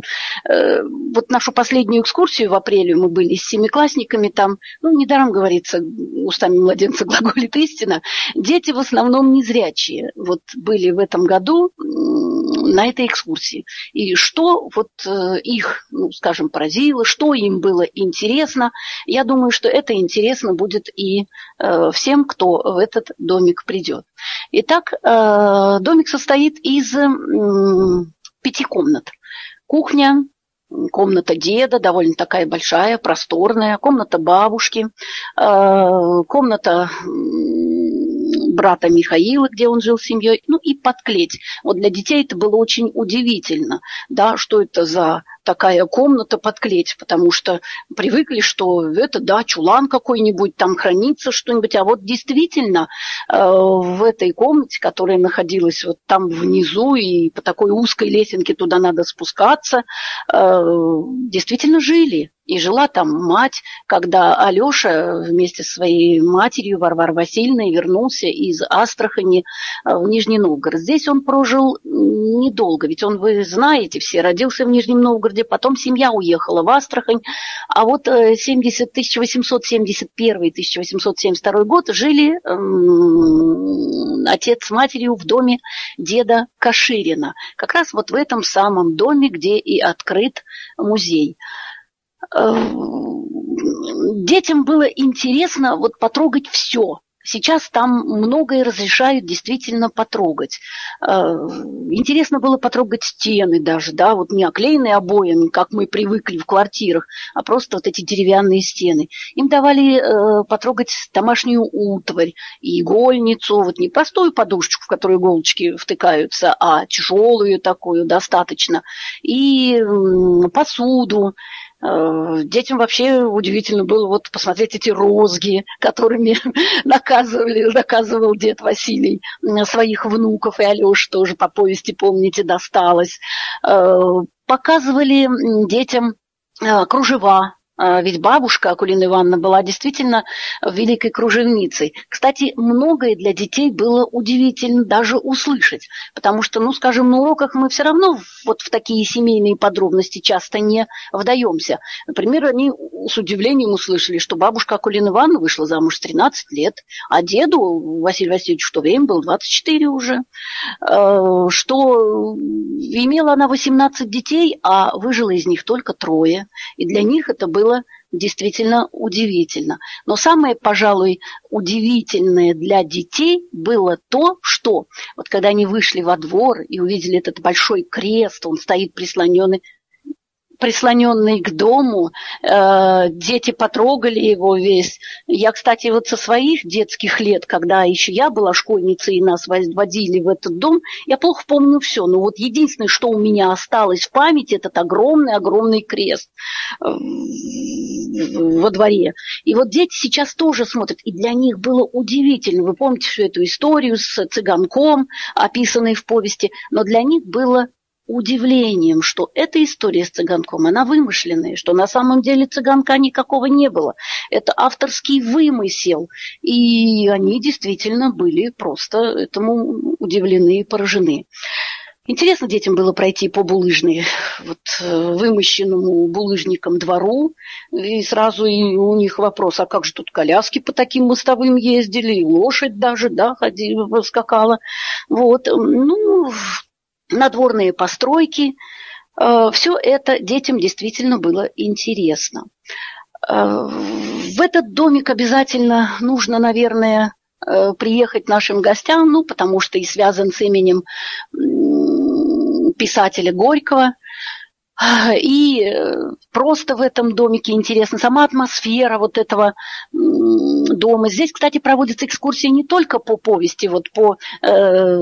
э, вот нашу последнюю экскурсию в апреле. Мы были с семиклассниками там. Ну, недаром говорится, устами младенца глаголит истина. Дети в основном незрячие. Вот были в этом году на этой экскурсии. И что вот э, их, ну, скажем, поразило, что им было интересно, я думаю, что это интересно будет и э, всем, кто в этот домик придет. Итак, э, домик состоит из пяти комнат. Кухня, комната деда, довольно такая большая, просторная, комната бабушки, комната брата Михаила, где он жил с семьей, ну и подклеть. Вот для детей это было очень удивительно, да, что это за такая комната под клеть, потому что привыкли, что это, да, чулан какой-нибудь, там хранится что-нибудь, а вот действительно э, в этой комнате, которая находилась вот там внизу, и по такой узкой лесенке туда надо спускаться, э, действительно жили. И жила там мать, когда Алеша вместе со своей матерью Варварой Васильевной вернулся из Астрахани э, в Нижний Новгород. Здесь он прожил недолго, ведь он, вы знаете, все родился в Нижнем Новгороде, потом семья уехала в Астрахань, а вот э, 70, 1871-1872 год жили отец с матерью в доме деда Каширина. Как раз вот в этом самом доме, где и открыт музей. Э, Детям было интересно вот потрогать все. Сейчас там многое разрешают действительно потрогать. Э, Интересно было потрогать стены даже, да, вот не оклеенные обоями, как мы привыкли в квартирах, а просто вот эти деревянные стены. Им давали э, потрогать домашнюю утварь, игольницу, вот не простую подушечку, в которую иголочки втыкаются, а тяжелую такую достаточно, и посуду. Э, Детям вообще удивительно было вот посмотреть эти розги, которыми наказывали, наказывал дед Василий своих внуков, и Алёше тоже по повести, помните, досталось. Э, Показывали детям э, кружева, Ведь бабушка Акулина Ивановна была действительно великой кружевницей. Кстати, многое для детей было удивительно даже услышать, потому что, ну, скажем, на уроках мы все равно вот в такие семейные подробности часто не вдаемся. Например, они с удивлением услышали, что бабушка Акулина Ивановна вышла замуж в 13 лет, а деду Василию Васильевичу в то время было 24 уже, Э, что имела она 18 детей, а выжило из них только трое. И для них это было действительно удивительно. Но самое, пожалуй, удивительное для детей было то, что вот когда они вышли во двор и увидели этот большой крест, он стоит прислоненный прислоненный к дому, э, дети потрогали его весь. Я, кстати, вот со своих детских лет, когда еще я была школьницей и нас водили в этот дом, я плохо помню все. Но вот единственное, что у меня осталось в памяти, этот огромный-огромный крест. Э, во дворе. И вот дети сейчас тоже смотрят, и для них было удивительно. Вы помните всю эту историю с цыганком, описанной в повести, но для них было удивлением, что эта история с цыганком, она вымышленная, что на самом деле цыганка никакого не было. Это авторский вымысел. И они действительно были просто этому удивлены и поражены. Интересно детям было пройти по булыжной, вот, э, вымощенному булыжником двору, и сразу и у них вопрос, а как же тут коляски по таким мостовым ездили, и лошадь даже, да, ходила, скакала. Вот, ну, надворные постройки, э, все это детям действительно было интересно. Э, в этот домик обязательно нужно, наверное, приехать нашим гостям, ну, потому что и связан с именем писателя Горького. И э, просто в этом домике интересна сама атмосфера вот этого дома. Здесь, кстати, проводятся экскурсии не только по повести, вот по э,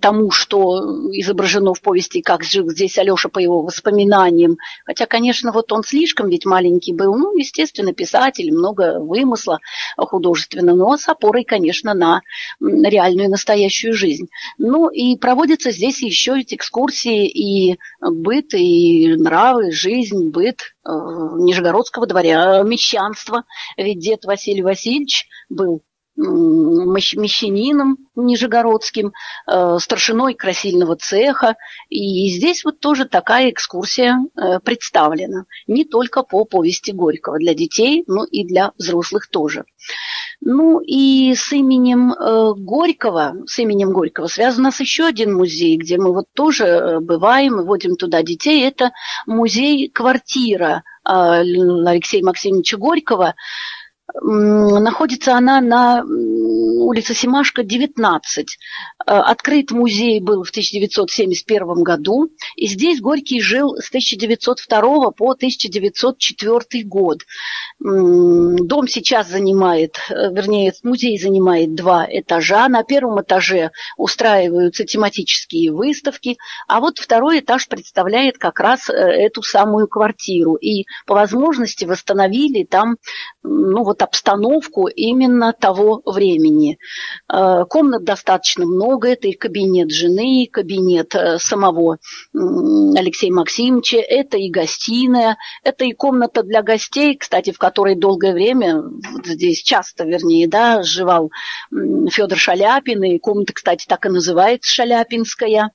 тому, что изображено в повести, как жил здесь Алеша по его воспоминаниям. Хотя, конечно, вот он слишком ведь маленький был. Ну, естественно, писатель, много вымысла художественного, но с опорой, конечно, на реальную настоящую жизнь. Ну, и проводятся здесь еще эти экскурсии и быт, и нравы, жизнь, быт э, Нижегородского дворя, мещанства. Ведь дед Василий Васильевич был мещанином нижегородским, э, старшиной красильного цеха. И здесь вот тоже такая экскурсия э, представлена. Не только по повести Горького для детей, но и для взрослых тоже. Ну и с именем э, Горького, с именем Горького связан у нас еще один музей, где мы вот тоже э, бываем и водим туда детей. Это музей-квартира э, Алексея Максимовича Горького. Находится она на улице Семашко, 19. Открыт музей был в 1971 году, и здесь Горький жил с 1902 по 1904 год. Дом сейчас занимает, э, вернее, музей занимает два этажа. На первом этаже устраиваются тематические выставки, а вот второй этаж представляет как раз э, эту самую квартиру. И по возможности восстановили там ну, вот обстановку именно того времени. Э, комнат достаточно много. Это и кабинет жены, и кабинет самого Алексея Максимовича, это и гостиная, это и комната для гостей, кстати, в которой долгое время, вот здесь часто, вернее, да, жевал Федор Шаляпин, и комната, кстати, так и называется Шаляпинская.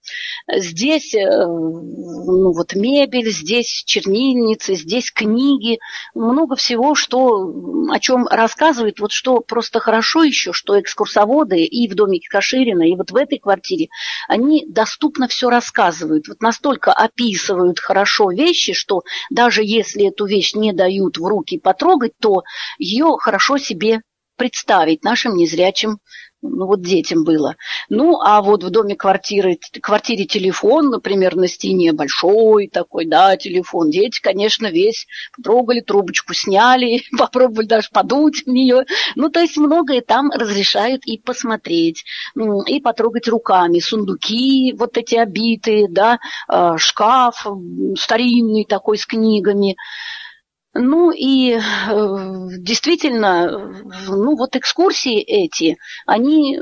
Здесь э, ну, вот мебель, здесь чернильницы, здесь книги, много всего, что, о чем рассказывает, вот что просто хорошо еще, что экскурсоводы и в домике Каширина, и вот в этой квартире, они доступно все рассказывают, вот настолько описывают хорошо вещи, что даже если эту вещь не дают в руки потрогать, то ее хорошо себе представить нашим незрячим ну вот детям было. Ну, а вот в доме квартиры, квартире телефон, например, на стене большой такой, да, телефон. Дети, конечно, весь потрогали, трубочку сняли, попробовали даже подуть в нее. Ну, то есть многое там разрешают и посмотреть, и потрогать руками. Сундуки вот эти обитые, да, а, шкаф старинный такой с книгами. Ну и э, действительно, ну вот экскурсии эти, они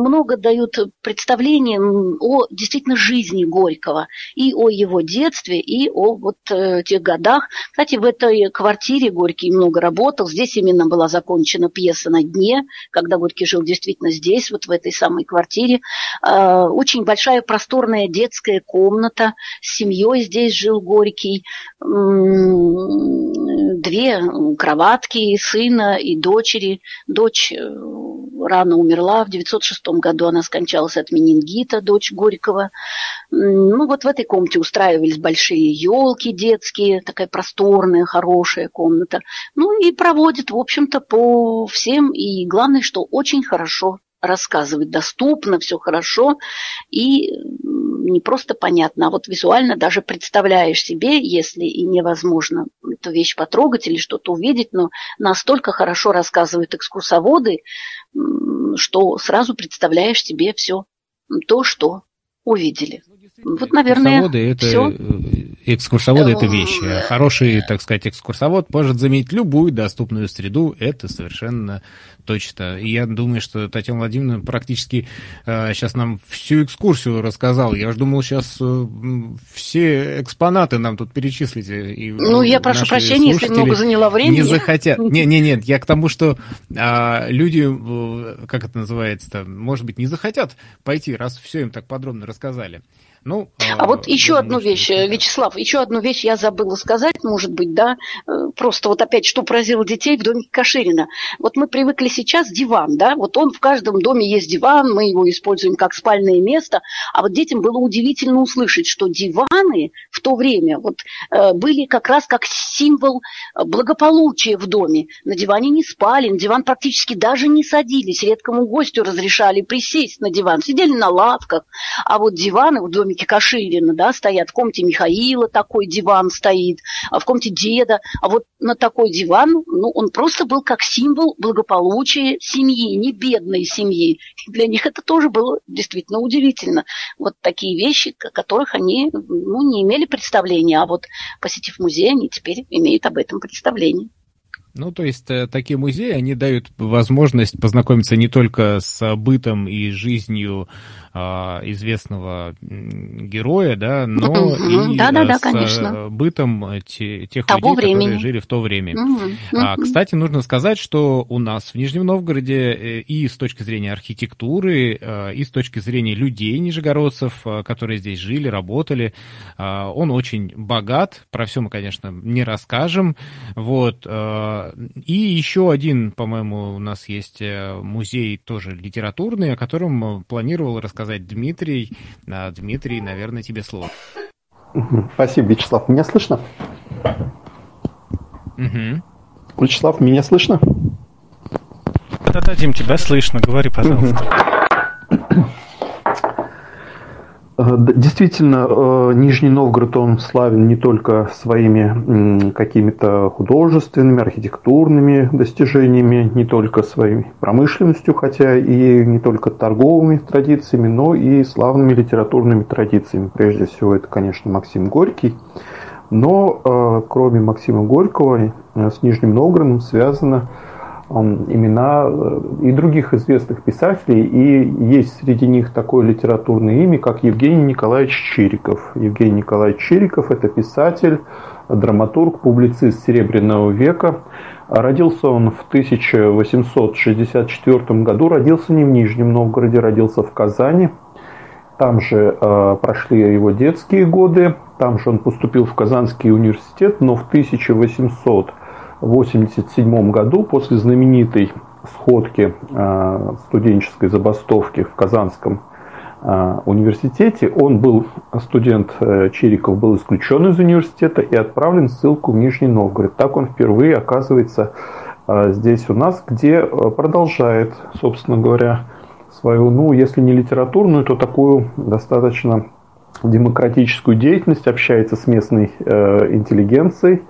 много дают представления о действительно жизни Горького и о его детстве, и о вот э, тех годах. Кстати, в этой квартире Горький много работал. Здесь именно была закончена пьеса «На дне», когда Горький жил действительно здесь, вот в этой самой квартире. Э, очень большая просторная детская комната. С семьей здесь жил Горький. Две кроватки, сына и дочери. Дочь э, рано умерла в 906 году она скончалась от менингита, дочь Горького. Ну, вот в этой комнате устраивались большие елки детские, такая просторная, хорошая комната. Ну, и проводит, в общем-то, по всем. И главное, что очень хорошо рассказывать, доступно, все хорошо и не просто понятно, а вот визуально даже представляешь себе, если и невозможно эту вещь потрогать или что-то увидеть, но настолько хорошо рассказывают экскурсоводы, что сразу представляешь себе все то, что увидели. Вот, наверное, Экскурсоводы это, все. э, экскурсоводы это вещи. А Хороший, так сказать, экскурсовод может заменить любую доступную среду. Это совершенно точно. И я думаю, что Татьяна Владимировна практически э, сейчас нам всю экскурсию рассказала. Я же думал, сейчас э, все экспонаты нам тут перечислите. И, Ну, я прошу наши прощения, если много заняла времени. Не захотят. Не, не, нет, я к тому, что а, люди, э, как это называется-то, может быть, не захотят пойти, раз все им так подробно рассказали. Ну, А вот еще одну вещь, э, Вячеслав, еще одну вещь я забыла сказать, может быть, да, э, просто вот опять, что поразило детей в доме Каширина. Вот мы привыкли сейчас диван, да, вот он в каждом доме есть диван, мы его используем как спальное место, а вот детям было удивительно услышать, что диваны в то время вот э, были как раз как символ э, благополучия в доме. На диване не спали, на диван практически даже не садились, редкому гостю разрешали присесть на диван, сидели на лавках, а вот диваны в домике Каширина, да, стоят. В комнате Михаила такой диван стоит, а в комнате деда. А вот на такой диван, ну, он просто был как символ благополучия семьи, не бедной семьи. И для них это тоже было действительно удивительно. Вот такие вещи, о которых они, ну, не имели представления, а вот посетив музей, они теперь имеют об этом представление. Ну, то есть э, такие музеи, они дают возможность познакомиться не только с бытом и жизнью а, известного героя, да, но Мгм. и Да-да-да, э, с конечно. э, бытом э, те- тех Того людей, которые времени. жили в то время. Мгм. А, Мгм. кстати, нужно сказать, что у нас в Нижнем Новгороде э, и с точки зрения архитектуры, и с точки зрения людей нижегородцев, которые здесь жили, работали, он очень богат. Про все мы, конечно, не расскажем. Вот. И еще один, по-моему, у нас есть э, музей тоже литературный, о котором э, планировал рассказать Дмитрий. А, Дмитрий, наверное, тебе слово. Спасибо, Вячеслав. Меня слышно? Мгм. Вячеслав, меня слышно? Да-да, Дим, тебя слышно. Говори, пожалуйста. Э, Действительно, э, Нижний Новгород, он славен не только своими какими-то художественными, архитектурными достижениями, не только своей промышленностью, хотя и не только торговыми традициями, но и славными литературными традициями. Прежде всего, это, конечно, Максим Горький. Но э, кроме Максима Горького э, с Нижним Новгородом связано имена э, и других известных писателей, и есть среди них такое литературное имя, как Евгений Николаевич Чириков. Евгений Николаевич Чириков – это писатель, драматург, публицист Серебряного века. Родился он в 1864 году, родился не в Нижнем Новгороде, родился в Казани. Там же э, прошли его детские годы, там же он поступил в Казанский университет, но в 1887 году, после знаменитой сходки э, студенческой забастовки в Казанском э, университете, он был, студент э, Чириков был исключен из университета и отправлен в ссылку в Нижний Новгород. Так он впервые оказывается здесь у нас, где продолжает, собственно говоря, свою, ну, если не литературную, то такую достаточно демократическую деятельность, общается с местной интеллигенцией,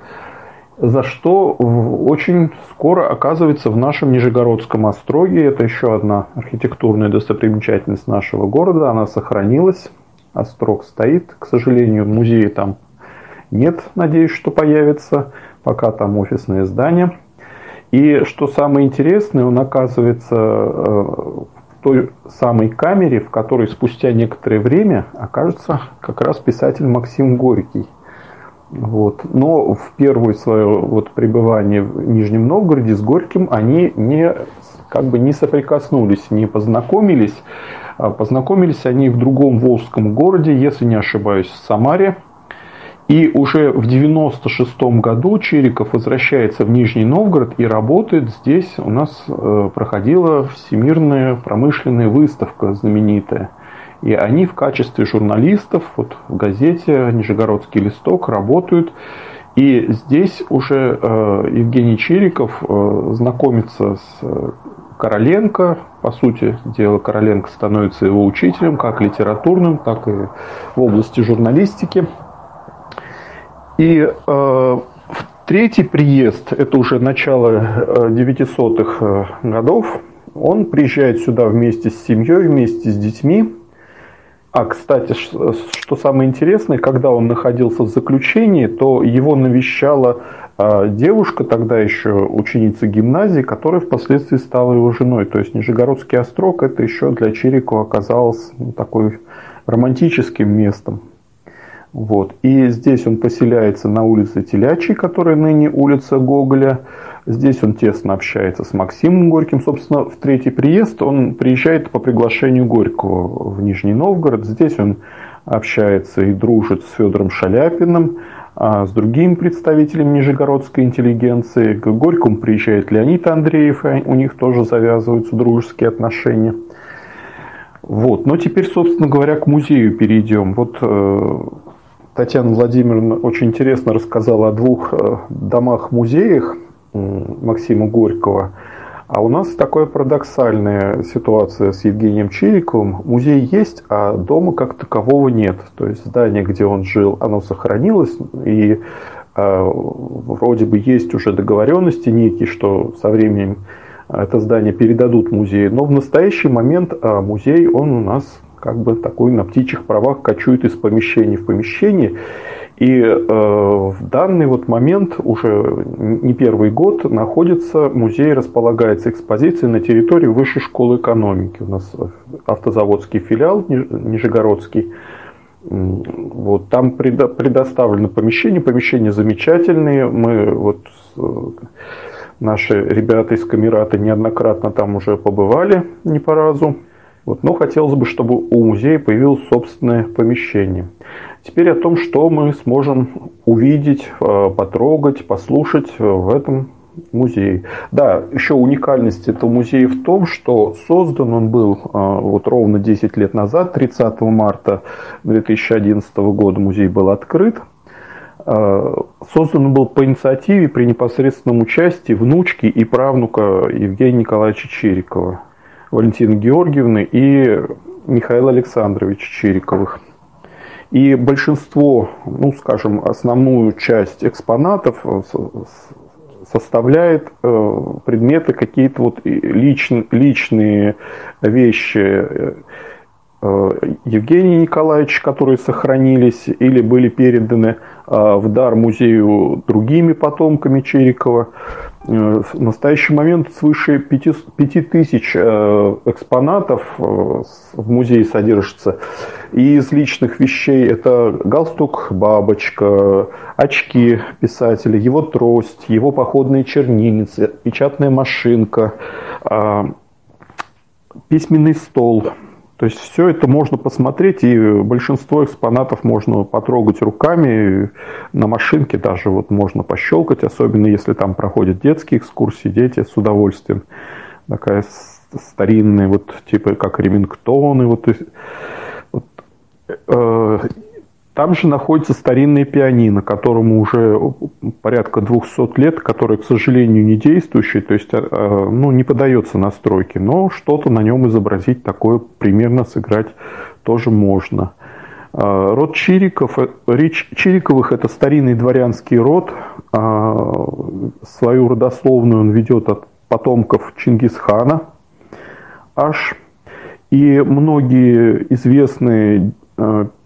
за что очень скоро оказывается в нашем Нижегородском остроге. Это еще одна архитектурная достопримечательность нашего города. Она сохранилась. Острог стоит. К сожалению, музея там нет. Надеюсь, что появится. Пока там офисное здание. И что самое интересное, он оказывается э, в той самой камере, в которой спустя некоторое время окажется как раз писатель Максим Горький. Вот. Но в первое свое вот пребывание в Нижнем Новгороде с Горьким они не, как бы не соприкоснулись, не познакомились. А Познакомились они в другом волжском городе, если не ошибаюсь, в Самаре. И уже в 96 году Чериков возвращается в Нижний Новгород и работает здесь. У нас э, проходила Всемирная промышленная выставка знаменитая. И они в качестве журналистов вот, в газете «Нижегородский листок» работают. И здесь уже э, Евгений Чириков э, знакомится с э, Короленко. По сути дела, Короленко становится его учителем, как литературным, так и в области журналистики. И э, третий приезд, это уже начало э, 900-х годов, он приезжает сюда вместе с семьей, вместе с детьми. А, кстати, что самое интересное, когда он находился в заключении, то его навещала а, девушка, тогда еще ученица гимназии, которая впоследствии стала его женой. То есть Нижегородский острог это еще для Чирикова оказалось ну, такой романтическим местом. Вот. И здесь он поселяется на улице Телячьей, которая ныне улица Гоголя. Здесь он тесно общается с Максимом Горьким. Собственно, в третий приезд он приезжает по приглашению Горького в Нижний Новгород. Здесь он общается и дружит с Федором Шаляпиным, а с другими представителями нижегородской интеллигенции. К Горькому приезжает Леонид Андреев, и у них тоже завязываются дружеские отношения. Вот. Но теперь, собственно говоря, к музею перейдем. Вот э, Татьяна Владимировна очень интересно рассказала о двух э, домах-музеях Максима Горького. А у нас такая парадоксальная ситуация с Евгением Чириковым. Музей есть, а дома как такового нет. То есть здание, где он жил, оно сохранилось, и э, вроде бы есть уже договоренности некие, что со временем это здание передадут музею. Но в настоящий момент э, музей, он у нас как бы такой на птичьих правах кочует из помещения в помещение. И э, в данный вот момент, уже не первый год, находится музей, располагается экспозиция на территории Высшей школы экономики. У нас автозаводский филиал Нижегородский. Вот, там предо, предоставлено помещение, помещения замечательные. Мы вот наши ребята из Камерата неоднократно там уже побывали не по разу. Вот, но хотелось бы, чтобы у музея появилось собственное помещение. Теперь о том, что мы сможем увидеть, э, потрогать, послушать э, в этом музее. Да, еще уникальность этого музея в том, что создан он был э, вот ровно 10 лет назад, 30 марта 2011 года музей был открыт. Создан он был по инициативе при непосредственном участии внучки и правнука Евгения Николаевича Черикова, Валентины Георгиевны и Михаила Александровича Чериковых. И большинство, ну скажем, основную часть экспонатов э, составляет э, предметы какие-то вот лич, личные вещи э, Евгения Николаевича, которые сохранились или были переданы в дар музею другими потомками Черикова. Э, в настоящий момент свыше 5000 э, экспонатов э, в музее содержится. И из личных вещей это галстук бабочка, очки писателя, его трость, его походные чернильницы, печатная машинка, письменный стол – то есть все это можно посмотреть, и большинство экспонатов можно потрогать руками, на машинке даже вот можно пощелкать, особенно если там проходят детские экскурсии, дети с удовольствием. Такая старинная, вот типа как ремингтоны, вот, вот э, там же находится старинное пианино, которому уже порядка 200 лет, которое, к сожалению, не действующее, то есть э, ну, не подается настройке, но что-то на нем изобразить такое, примерно сыграть тоже можно. Э, род Чириков, э, речь Чириковых – это старинный дворянский род. Свою родословную он ведет от потомков Чингисхана аж. И многие известные Э,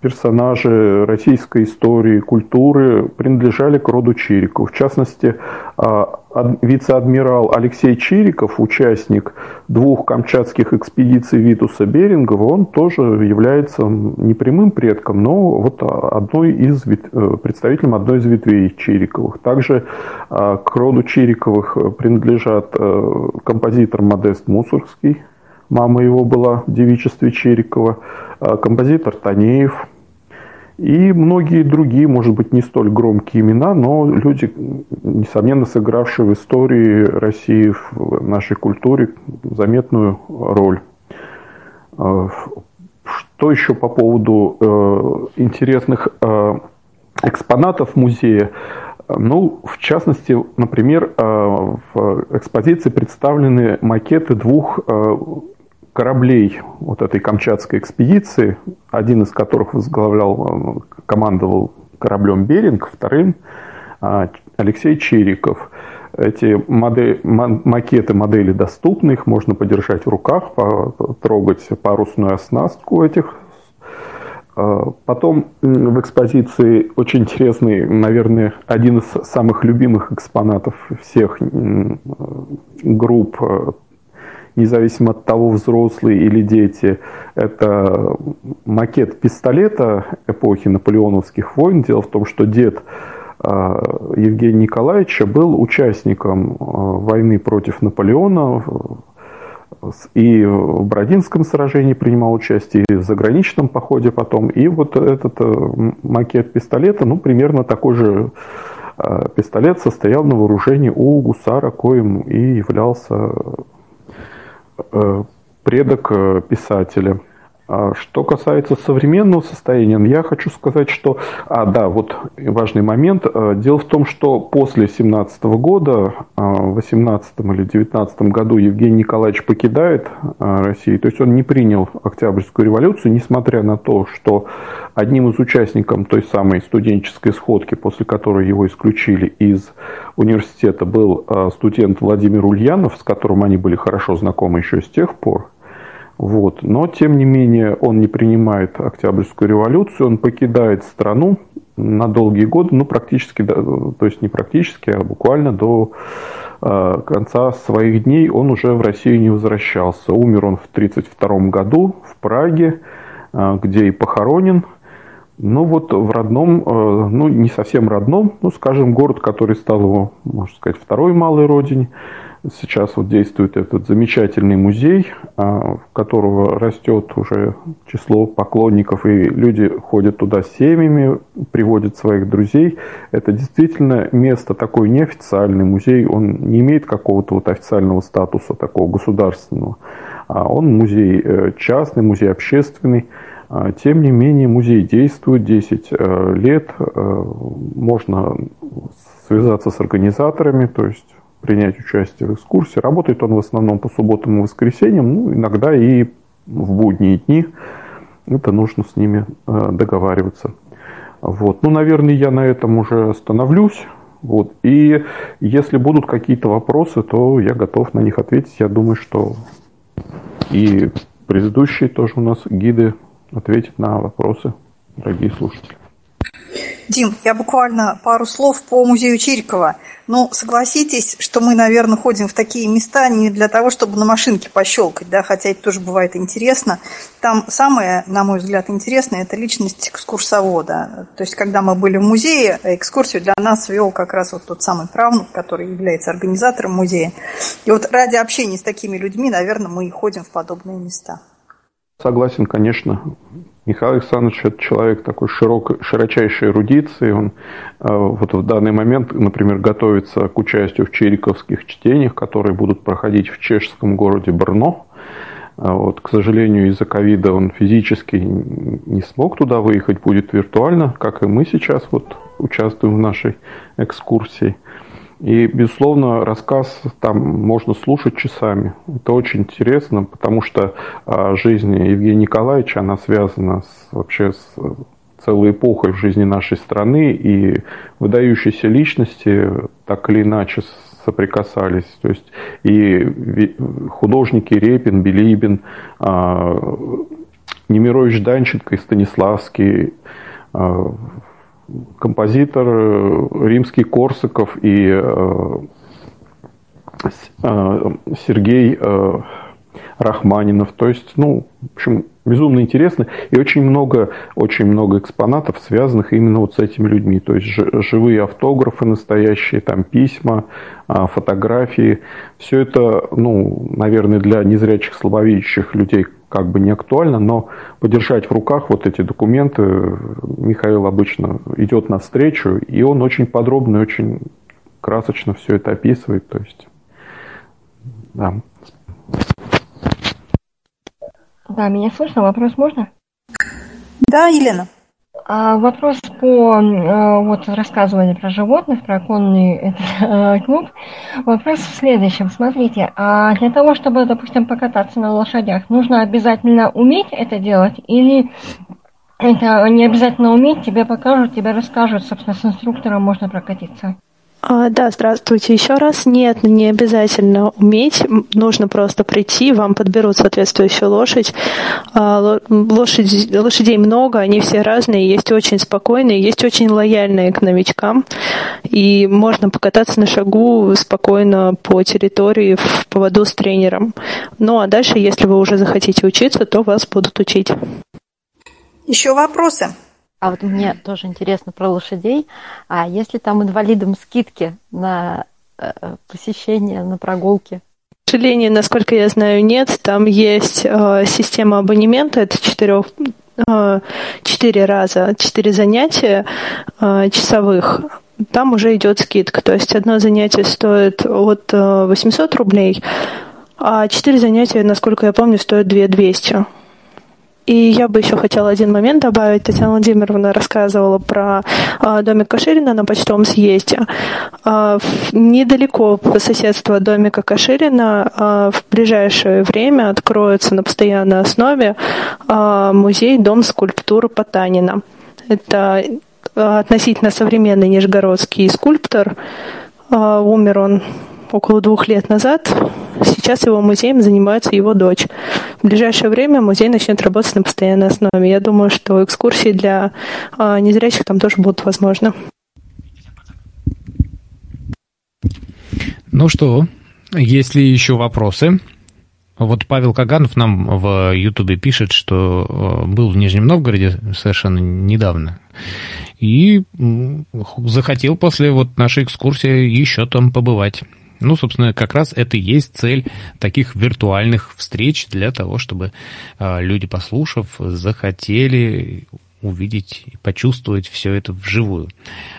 персонажи российской истории, культуры принадлежали к роду Чириков. В частности, э, вице-адмирал Алексей Чириков, участник двух камчатских экспедиций Витуса Берингова, он тоже является не прямым предком, но вот одной из, э, представителем одной из ветвей Чириковых. Также к роду Чириковых принадлежат композитор Модест Мусоргский, мама его была в девичестве Чирикова, Э, композитор Танеев и многие другие, может быть, не столь громкие имена, но люди, несомненно, сыгравшие в истории России, в нашей культуре заметную роль. Э, что еще по поводу э, интересных экспонатов музея? Ну, в частности, например, в экспозиции представлены макеты двух кораблей вот этой Камчатской экспедиции, один из которых возглавлял, э, командовал кораблем «Беринг», вторым а, Алексей Чириков. Эти модель, макеты модели доступны, их можно подержать в руках, потрогать парусную оснастку этих А, потом в экспозиции очень интересный, наверное, один из самых любимых экспонатов всех групп, э, независимо от того, взрослые или дети, это макет пистолета эпохи наполеоновских войн. Дело в том, что дед а, Евгения Николаевича был участником а, войны против Наполеона и в Бродинском сражении принимал участие, и в заграничном походе потом. И вот этот макет пистолета, ну, примерно такой же пистолет состоял на вооружении у гусара, коим и являлся предок писателя. А что касается современного состояния, я хочу сказать, что... А, да, вот важный момент. А, дело в том, что после 17 года, а, в 18 или 19 году Евгений Николаевич покидает Россию. То есть он не принял Октябрьскую революцию, несмотря на то, что одним из участников той самой студенческой сходки, после которой его исключили из университета, был студент Владимир Ульянов, с которым они были хорошо знакомы еще с тех пор. Вот. Но, тем не менее, он не принимает Октябрьскую революцию, он покидает страну на долгие годы, ну, практически, то есть не практически, а буквально до э, конца своих дней он уже в Россию не возвращался. Умер он в 1932 году в Праге, э, где и похоронен. Ну вот в родном, э, ну не совсем родном, ну скажем, город, который стал его, можно сказать, второй малой родине, Сейчас вот действует этот замечательный музей, а, в которого растет уже число поклонников, и люди ходят туда с семьями, приводят своих друзей. Это действительно место такой неофициальный музей, он не имеет какого-то вот официального статуса такого государственного. А он музей э, частный, музей общественный. А, тем не менее, музей действует 10 э, лет. Э, можно связаться с организаторами, то есть принять участие в экскурсии. Работает он в основном по субботам и воскресеньям, ну, иногда и в будние дни. Это нужно с ними э, договариваться. Вот. Ну, наверное, я на этом уже остановлюсь. Вот. И если будут какие-то вопросы, то я готов на них ответить. Я думаю, что и предыдущие тоже у нас гиды ответят на вопросы, дорогие слушатели. Дим, я буквально пару слов по музею Чирикова. Ну, согласитесь, что мы, наверное, ходим в такие места не для того, чтобы на машинке пощелкать, да, хотя это тоже бывает интересно. Там самое, на мой взгляд, интересное – это личность экскурсовода. То есть, когда мы были в музее, экскурсию для нас вел как раз вот тот самый правнук, который является организатором музея. И вот ради общения с такими людьми, наверное, мы и ходим в подобные места. Согласен, конечно. Михаил Александрович – это человек такой широкой, широчайшей эрудиции. Он э, вот в данный момент, например, готовится к участию в чериковских чтениях, которые будут проходить в чешском городе Брно. Э, вот, к сожалению, из-за ковида он физически не смог туда выехать, будет виртуально, как и мы сейчас вот участвуем в нашей экскурсии. И, безусловно, рассказ там можно слушать часами. Это очень интересно, потому что а, жизнь Евгения Николаевича, она связана с, вообще с целой эпохой в жизни нашей страны, и выдающиеся личности так или иначе соприкасались. То есть и художники Репин, Билибин, а, Немирович Данченко и Станиславский, а, композитор э, римский Корсаков и э, э, Сергей Рахманинов. То есть, ну, в общем, безумно интересно. И очень много, очень много экспонатов, связанных именно вот с этими людьми. То есть живые автографы настоящие, там письма, а, фотографии. Все это, ну, наверное, для незрячих, слабовидящих людей как бы не актуально, но подержать в руках вот эти документы Михаил обычно идет навстречу, и он очень подробно и очень красочно все это описывает. То есть, да. Да, меня слышно? Вопрос можно? Да, Елена. А вопрос по э, вот рассказыванию про животных, про конный этот, клуб. Вопрос в следующем. Смотрите, а для того, чтобы, допустим, покататься на лошадях, нужно обязательно уметь это делать или это не обязательно уметь, тебе покажут, тебе расскажут, собственно, с инструктором можно прокатиться? А, да, здравствуйте еще раз. Нет, не обязательно уметь, нужно просто прийти, вам подберут соответствующую лошадь. А, лошадь лошадей много, они все разные, есть очень спокойные, есть очень лояльные к новичкам, и можно покататься на шагу спокойно по территории в поводу с тренером. Ну а дальше, если вы уже захотите учиться, то вас будут учить. Еще вопросы? А вот мне тоже интересно про лошадей. А если там инвалидам скидки на э, посещение, на прогулки? К сожалению, насколько я знаю, нет. Там есть э, система абонемента, это четырех э, четыре раза, четыре занятия э, часовых. Там уже идет скидка. То есть одно занятие стоит от 800 рублей, а четыре занятия, насколько я помню, стоят 2200. И я бы еще хотела один момент добавить. Татьяна Владимировна рассказывала про э, домик Каширина на почтовом съезде. Э, недалеко по соседству домика Каширина э, в ближайшее время откроется на постоянной основе музей Дом скульптуры Потанина. Это относительно современный нижегородский скульптор. Умер он около двух лет назад. Сейчас его музеем занимается его дочь. В ближайшее время музей начнет работать на постоянной основе. Я думаю, что экскурсии для э, незрячих там тоже будут возможны. Ну что, есть ли еще вопросы? Вот Павел Каганов нам в Ютубе пишет, что был в Нижнем Новгороде совершенно недавно. И захотел после вот нашей экскурсии еще там побывать. Ну, собственно, как раз это и есть цель таких виртуальных встреч для того, чтобы а, люди, послушав, захотели увидеть и почувствовать все это вживую.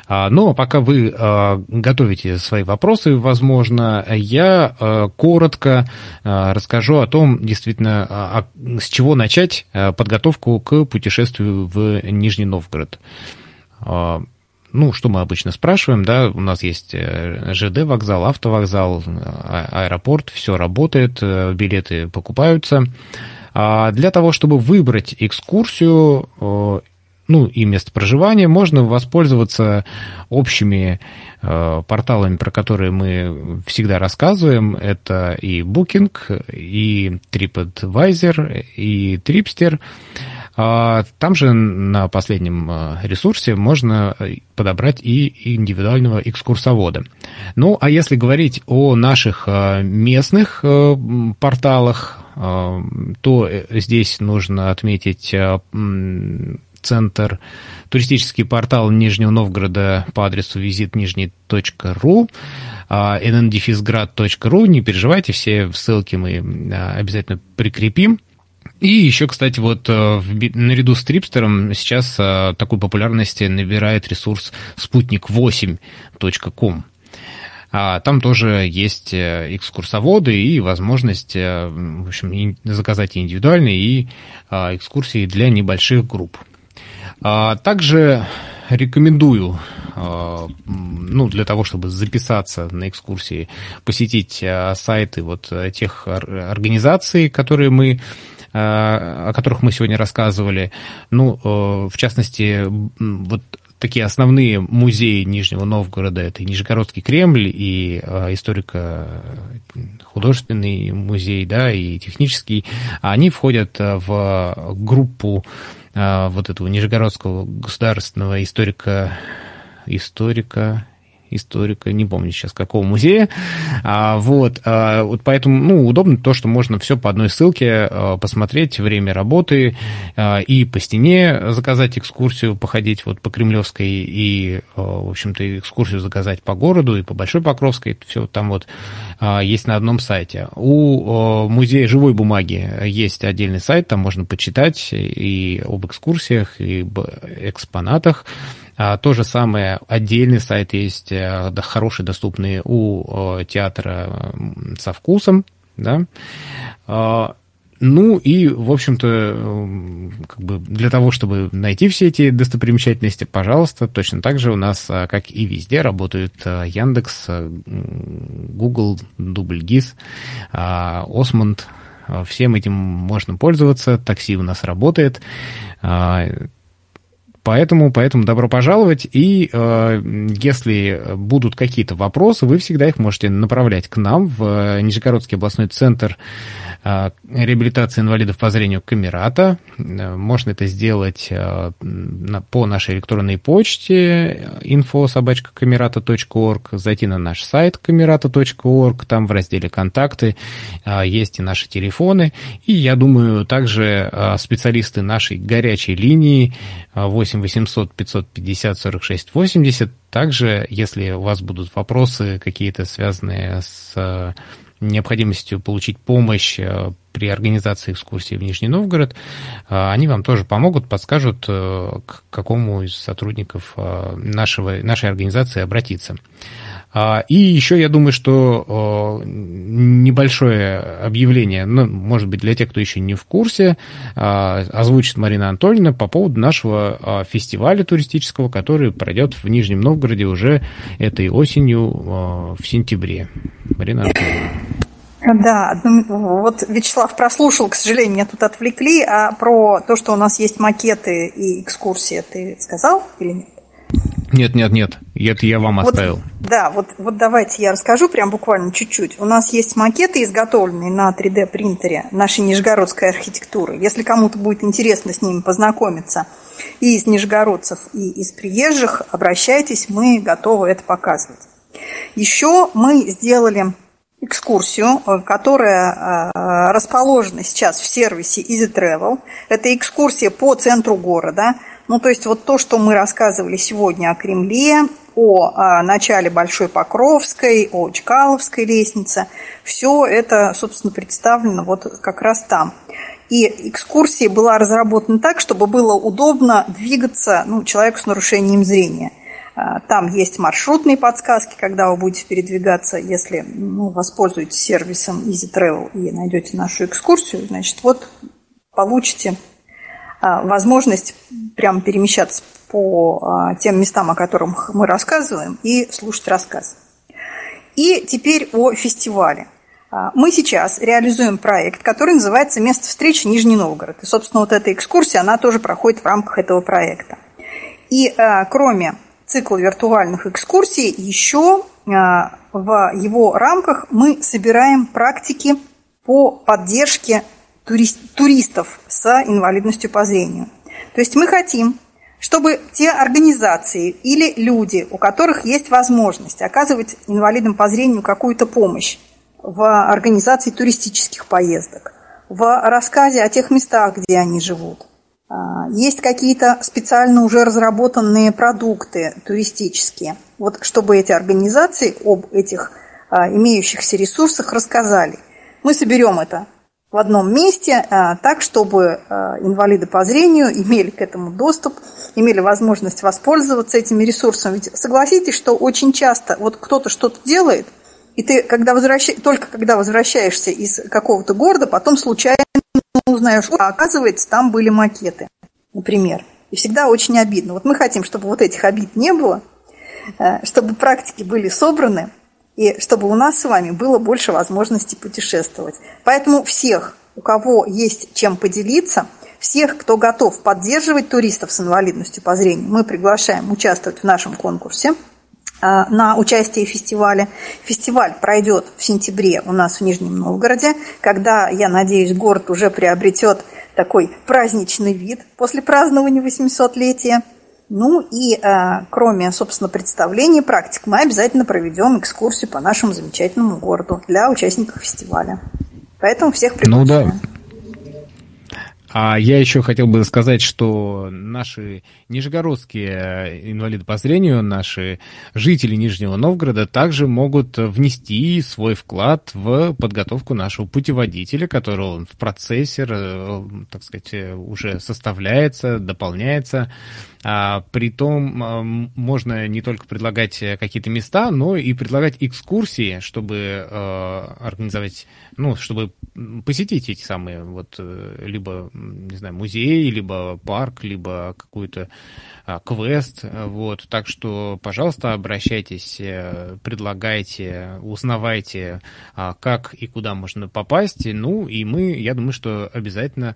А, но пока вы а, готовите свои вопросы, возможно, я коротко расскажу о том, действительно, с чего начать подготовку к путешествию в Нижний Новгород ну, что мы обычно спрашиваем, да, у нас есть э, ЖД вокзал, автовокзал, а, аэропорт, все работает, э, билеты покупаются. А для того, чтобы выбрать экскурсию, ну и место проживания, можно воспользоваться общими э, порталами, про которые мы всегда рассказываем. Это и Booking, и TripAdvisor, и Tripster. А, там же на последнем а, ресурсе можно э, подобрать и индивидуального экскурсовода. Ну, а если говорить о наших а, местных э, порталах, то э, здесь нужно отметить центр, туристический портал Нижнего Новгорода по адресу визитнижний.ру, nndefisgrad.ru. Не переживайте, все ссылки мы обязательно прикрепим. И еще, кстати, вот э, наряду с Трипстером сейчас э, такой популярности набирает ресурс спутник8.com. А там тоже есть э, экскурсоводы и возможность, в общем, заказать индивидуальные и экскурсии для небольших групп. А также рекомендую, ну, для того, чтобы записаться на экскурсии, посетить сайты вот тех организаций, которые мы о которых мы сегодня рассказывали. Ну, э, в частности, вот такие основные музеи Нижнего Новгорода, это Нижегородский Кремль, и э, историко-художественный музей, да, и технический, они входят в группу э, вот этого Нижегородского государственного историка историка историка, не помню сейчас какого музея. А, вот, а, вот поэтому, ну, удобно то, что можно все по одной ссылке а, посмотреть, время работы а, и по стене заказать экскурсию, походить вот по Кремлевской и, а, в общем-то, экскурсию заказать по городу и по Большой Покровской, все там вот а, есть на одном сайте. У а, музея живой бумаги есть отдельный сайт, там можно почитать и об экскурсиях, и об экспонатах. А, то же самое, отдельный сайт есть, э, хороший, доступный у театра со вкусом, да. А, ну и, в общем-то, как бы для того, чтобы найти все эти достопримечательности, пожалуйста, точно так же у нас, как и везде, работают Яндекс, Google, Дубльгиз, Осмонд. Всем этим можно пользоваться. Такси у нас работает Поэтому, поэтому добро пожаловать. И э, если будут какие-то вопросы, вы всегда их можете направлять к нам в Нижегородский областной центр э, реабилитации инвалидов по зрению Камерата. Э, можно это сделать э, по нашей электронной почте info.камерата.орг, зайти на наш сайт камерата.орг, там в разделе «Контакты» есть и наши телефоны. И я думаю, также специалисты нашей горячей линии 8 800 550 46 80. Также, если у вас будут вопросы какие-то связанные с необходимостью получить помощь э, при организации экскурсии в Нижний Новгород, э, они вам тоже помогут, подскажут, э, к какому из сотрудников нашего, нашей организации обратиться. А, и еще я думаю, что небольшое объявление, ну, может быть, для тех, кто еще не в курсе, а, озвучит Марина Анатольевна по поводу нашего а, фестиваля туристического, который пройдет в Нижнем Новгороде уже этой осенью в сентябре. Марина Анатольевна. Да, вот Вячеслав прослушал, к сожалению, меня тут отвлекли, а про то, что у нас есть макеты и экскурсии, ты сказал или нет? Нет, нет, нет, это я вам вот, оставил. Да, вот, вот давайте я расскажу прям буквально чуть-чуть. У нас есть макеты, изготовленные на 3D принтере нашей нижегородской архитектуры. Если кому-то будет интересно с ними познакомиться и из нижегородцев, и из приезжих, обращайтесь, мы готовы это показывать. Еще мы сделали экскурсию, э, которая э, расположена сейчас в сервисе Easy Travel. Это экскурсия по центру города. Ну, то есть вот то, что мы рассказывали сегодня о Кремле, о, о начале Большой Покровской, о Чкаловской лестнице, все это, собственно, представлено вот как раз там. И экскурсия была разработана так, чтобы было удобно двигаться ну, человеку с нарушением зрения – а, там есть маршрутные подсказки, когда вы будете передвигаться, если ну, воспользуетесь сервисом Easy Travel и найдете нашу экскурсию, значит, вот получите а, возможность прямо перемещаться по а, тем местам, о которых мы рассказываем, и слушать рассказ. И теперь о фестивале. Мы сейчас реализуем проект, который называется «Место встречи Нижний Новгород». И, собственно, вот эта экскурсия, она тоже проходит в рамках этого проекта. И кроме цикл виртуальных экскурсий, еще а, в его рамках мы собираем практики по поддержке туристов с инвалидностью по зрению. То есть мы хотим, чтобы те организации или люди, у которых есть возможность оказывать инвалидам по зрению какую-то помощь в организации туристических поездок, в рассказе о тех местах, где они живут – а, есть какие-то специально уже разработанные продукты туристические. Вот чтобы эти организации об этих а, имеющихся ресурсах рассказали. Мы соберем это в одном месте, а, так, чтобы инвалиды по зрению имели к этому доступ, имели возможность воспользоваться этими ресурсами. Ведь согласитесь, что очень часто вот кто-то что-то делает, и ты когда возвращ... только когда возвращаешься из какого-то города, потом случайно узнаешь, а оказывается, там были макеты, например. И всегда очень обидно. Вот мы хотим, чтобы вот этих обид не было, э, чтобы практики были собраны, и чтобы у нас с вами было больше возможностей путешествовать. Поэтому всех, у кого есть чем поделиться, всех, кто готов поддерживать туристов с инвалидностью по зрению, мы приглашаем участвовать в нашем конкурсе – Э, на участие в фестивале. Фестиваль пройдет в сентябре у нас в Нижнем Новгороде, когда, я надеюсь, город уже приобретет такой праздничный вид после празднования 800-летия. Ну и э, кроме, собственно, представлений практик, мы обязательно проведем экскурсию по нашему замечательному городу для участников фестиваля. Поэтому всех приглашаем. Ну да, а я еще хотел бы сказать, что наши нижегородские инвалиды по зрению, наши жители Нижнего Новгорода также могут внести свой вклад в подготовку нашего путеводителя, который он в процессе, э, так сказать, уже составляется, дополняется. А, притом можно не только предлагать какие-то места, но и предлагать экскурсии, чтобы организовать, ну, чтобы посетить эти самые вот э, либо, не знаю, музей, либо парк, либо какую-то а, квест. Вот. Так что, пожалуйста, обращайтесь, э, предлагайте, узнавайте, а, как и куда можно попасть. Ну, и мы, я думаю, что обязательно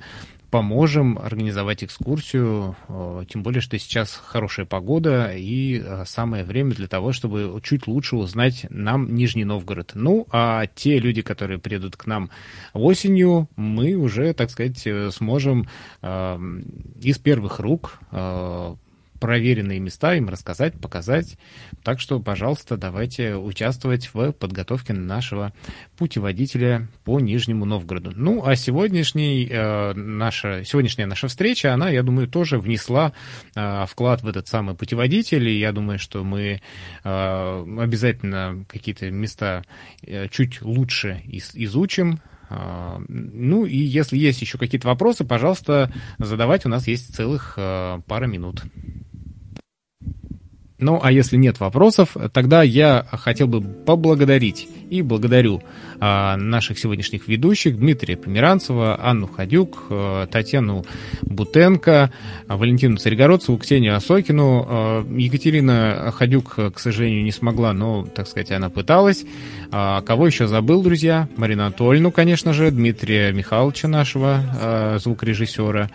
поможем организовать экскурсию, э, тем более, что сейчас хорошая погода и э, самое время для того, чтобы чуть лучше узнать нам Нижний Новгород. Ну, а те люди, которые приедут к нам осенью, мы уже, так сказать, э, сможем из первых рук проверенные места им рассказать, показать. Так что, пожалуйста, давайте участвовать в подготовке нашего путеводителя по Нижнему Новгороду. Ну, а сегодняшний, э, наша, сегодняшняя наша встреча, она, я думаю, тоже внесла э, вклад в этот самый путеводитель, и я думаю, что мы э, обязательно какие-то места э, чуть лучше из, изучим, э, ну и если есть еще какие-то вопросы, пожалуйста, задавать. У нас есть целых э, пара минут. Ну, а если нет вопросов, тогда я хотел бы поблагодарить и благодарю а, наших сегодняшних ведущих Дмитрия Померанцева, Анну Ходюк, а, Татьяну Бутенко, а, Валентину Царегородцеву, Ксению Осокину. А, Екатерина Ходюк, к сожалению, не смогла, но, так сказать, она пыталась. А, кого еще забыл, друзья? Марину Анатольевну, конечно же, Дмитрия Михайловича нашего, а, звукорежиссера.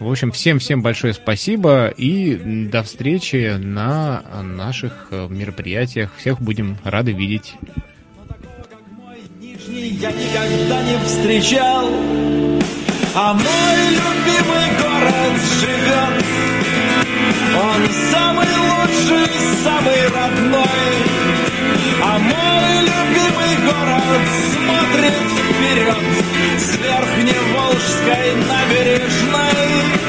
В общем, всем-всем большое спасибо и до встречи на наших э, мероприятиях. Всех будем рады видеть. А. Он самый лучший, самый родной, а мой любимый город смотрит вперед с верхневолжской набережной.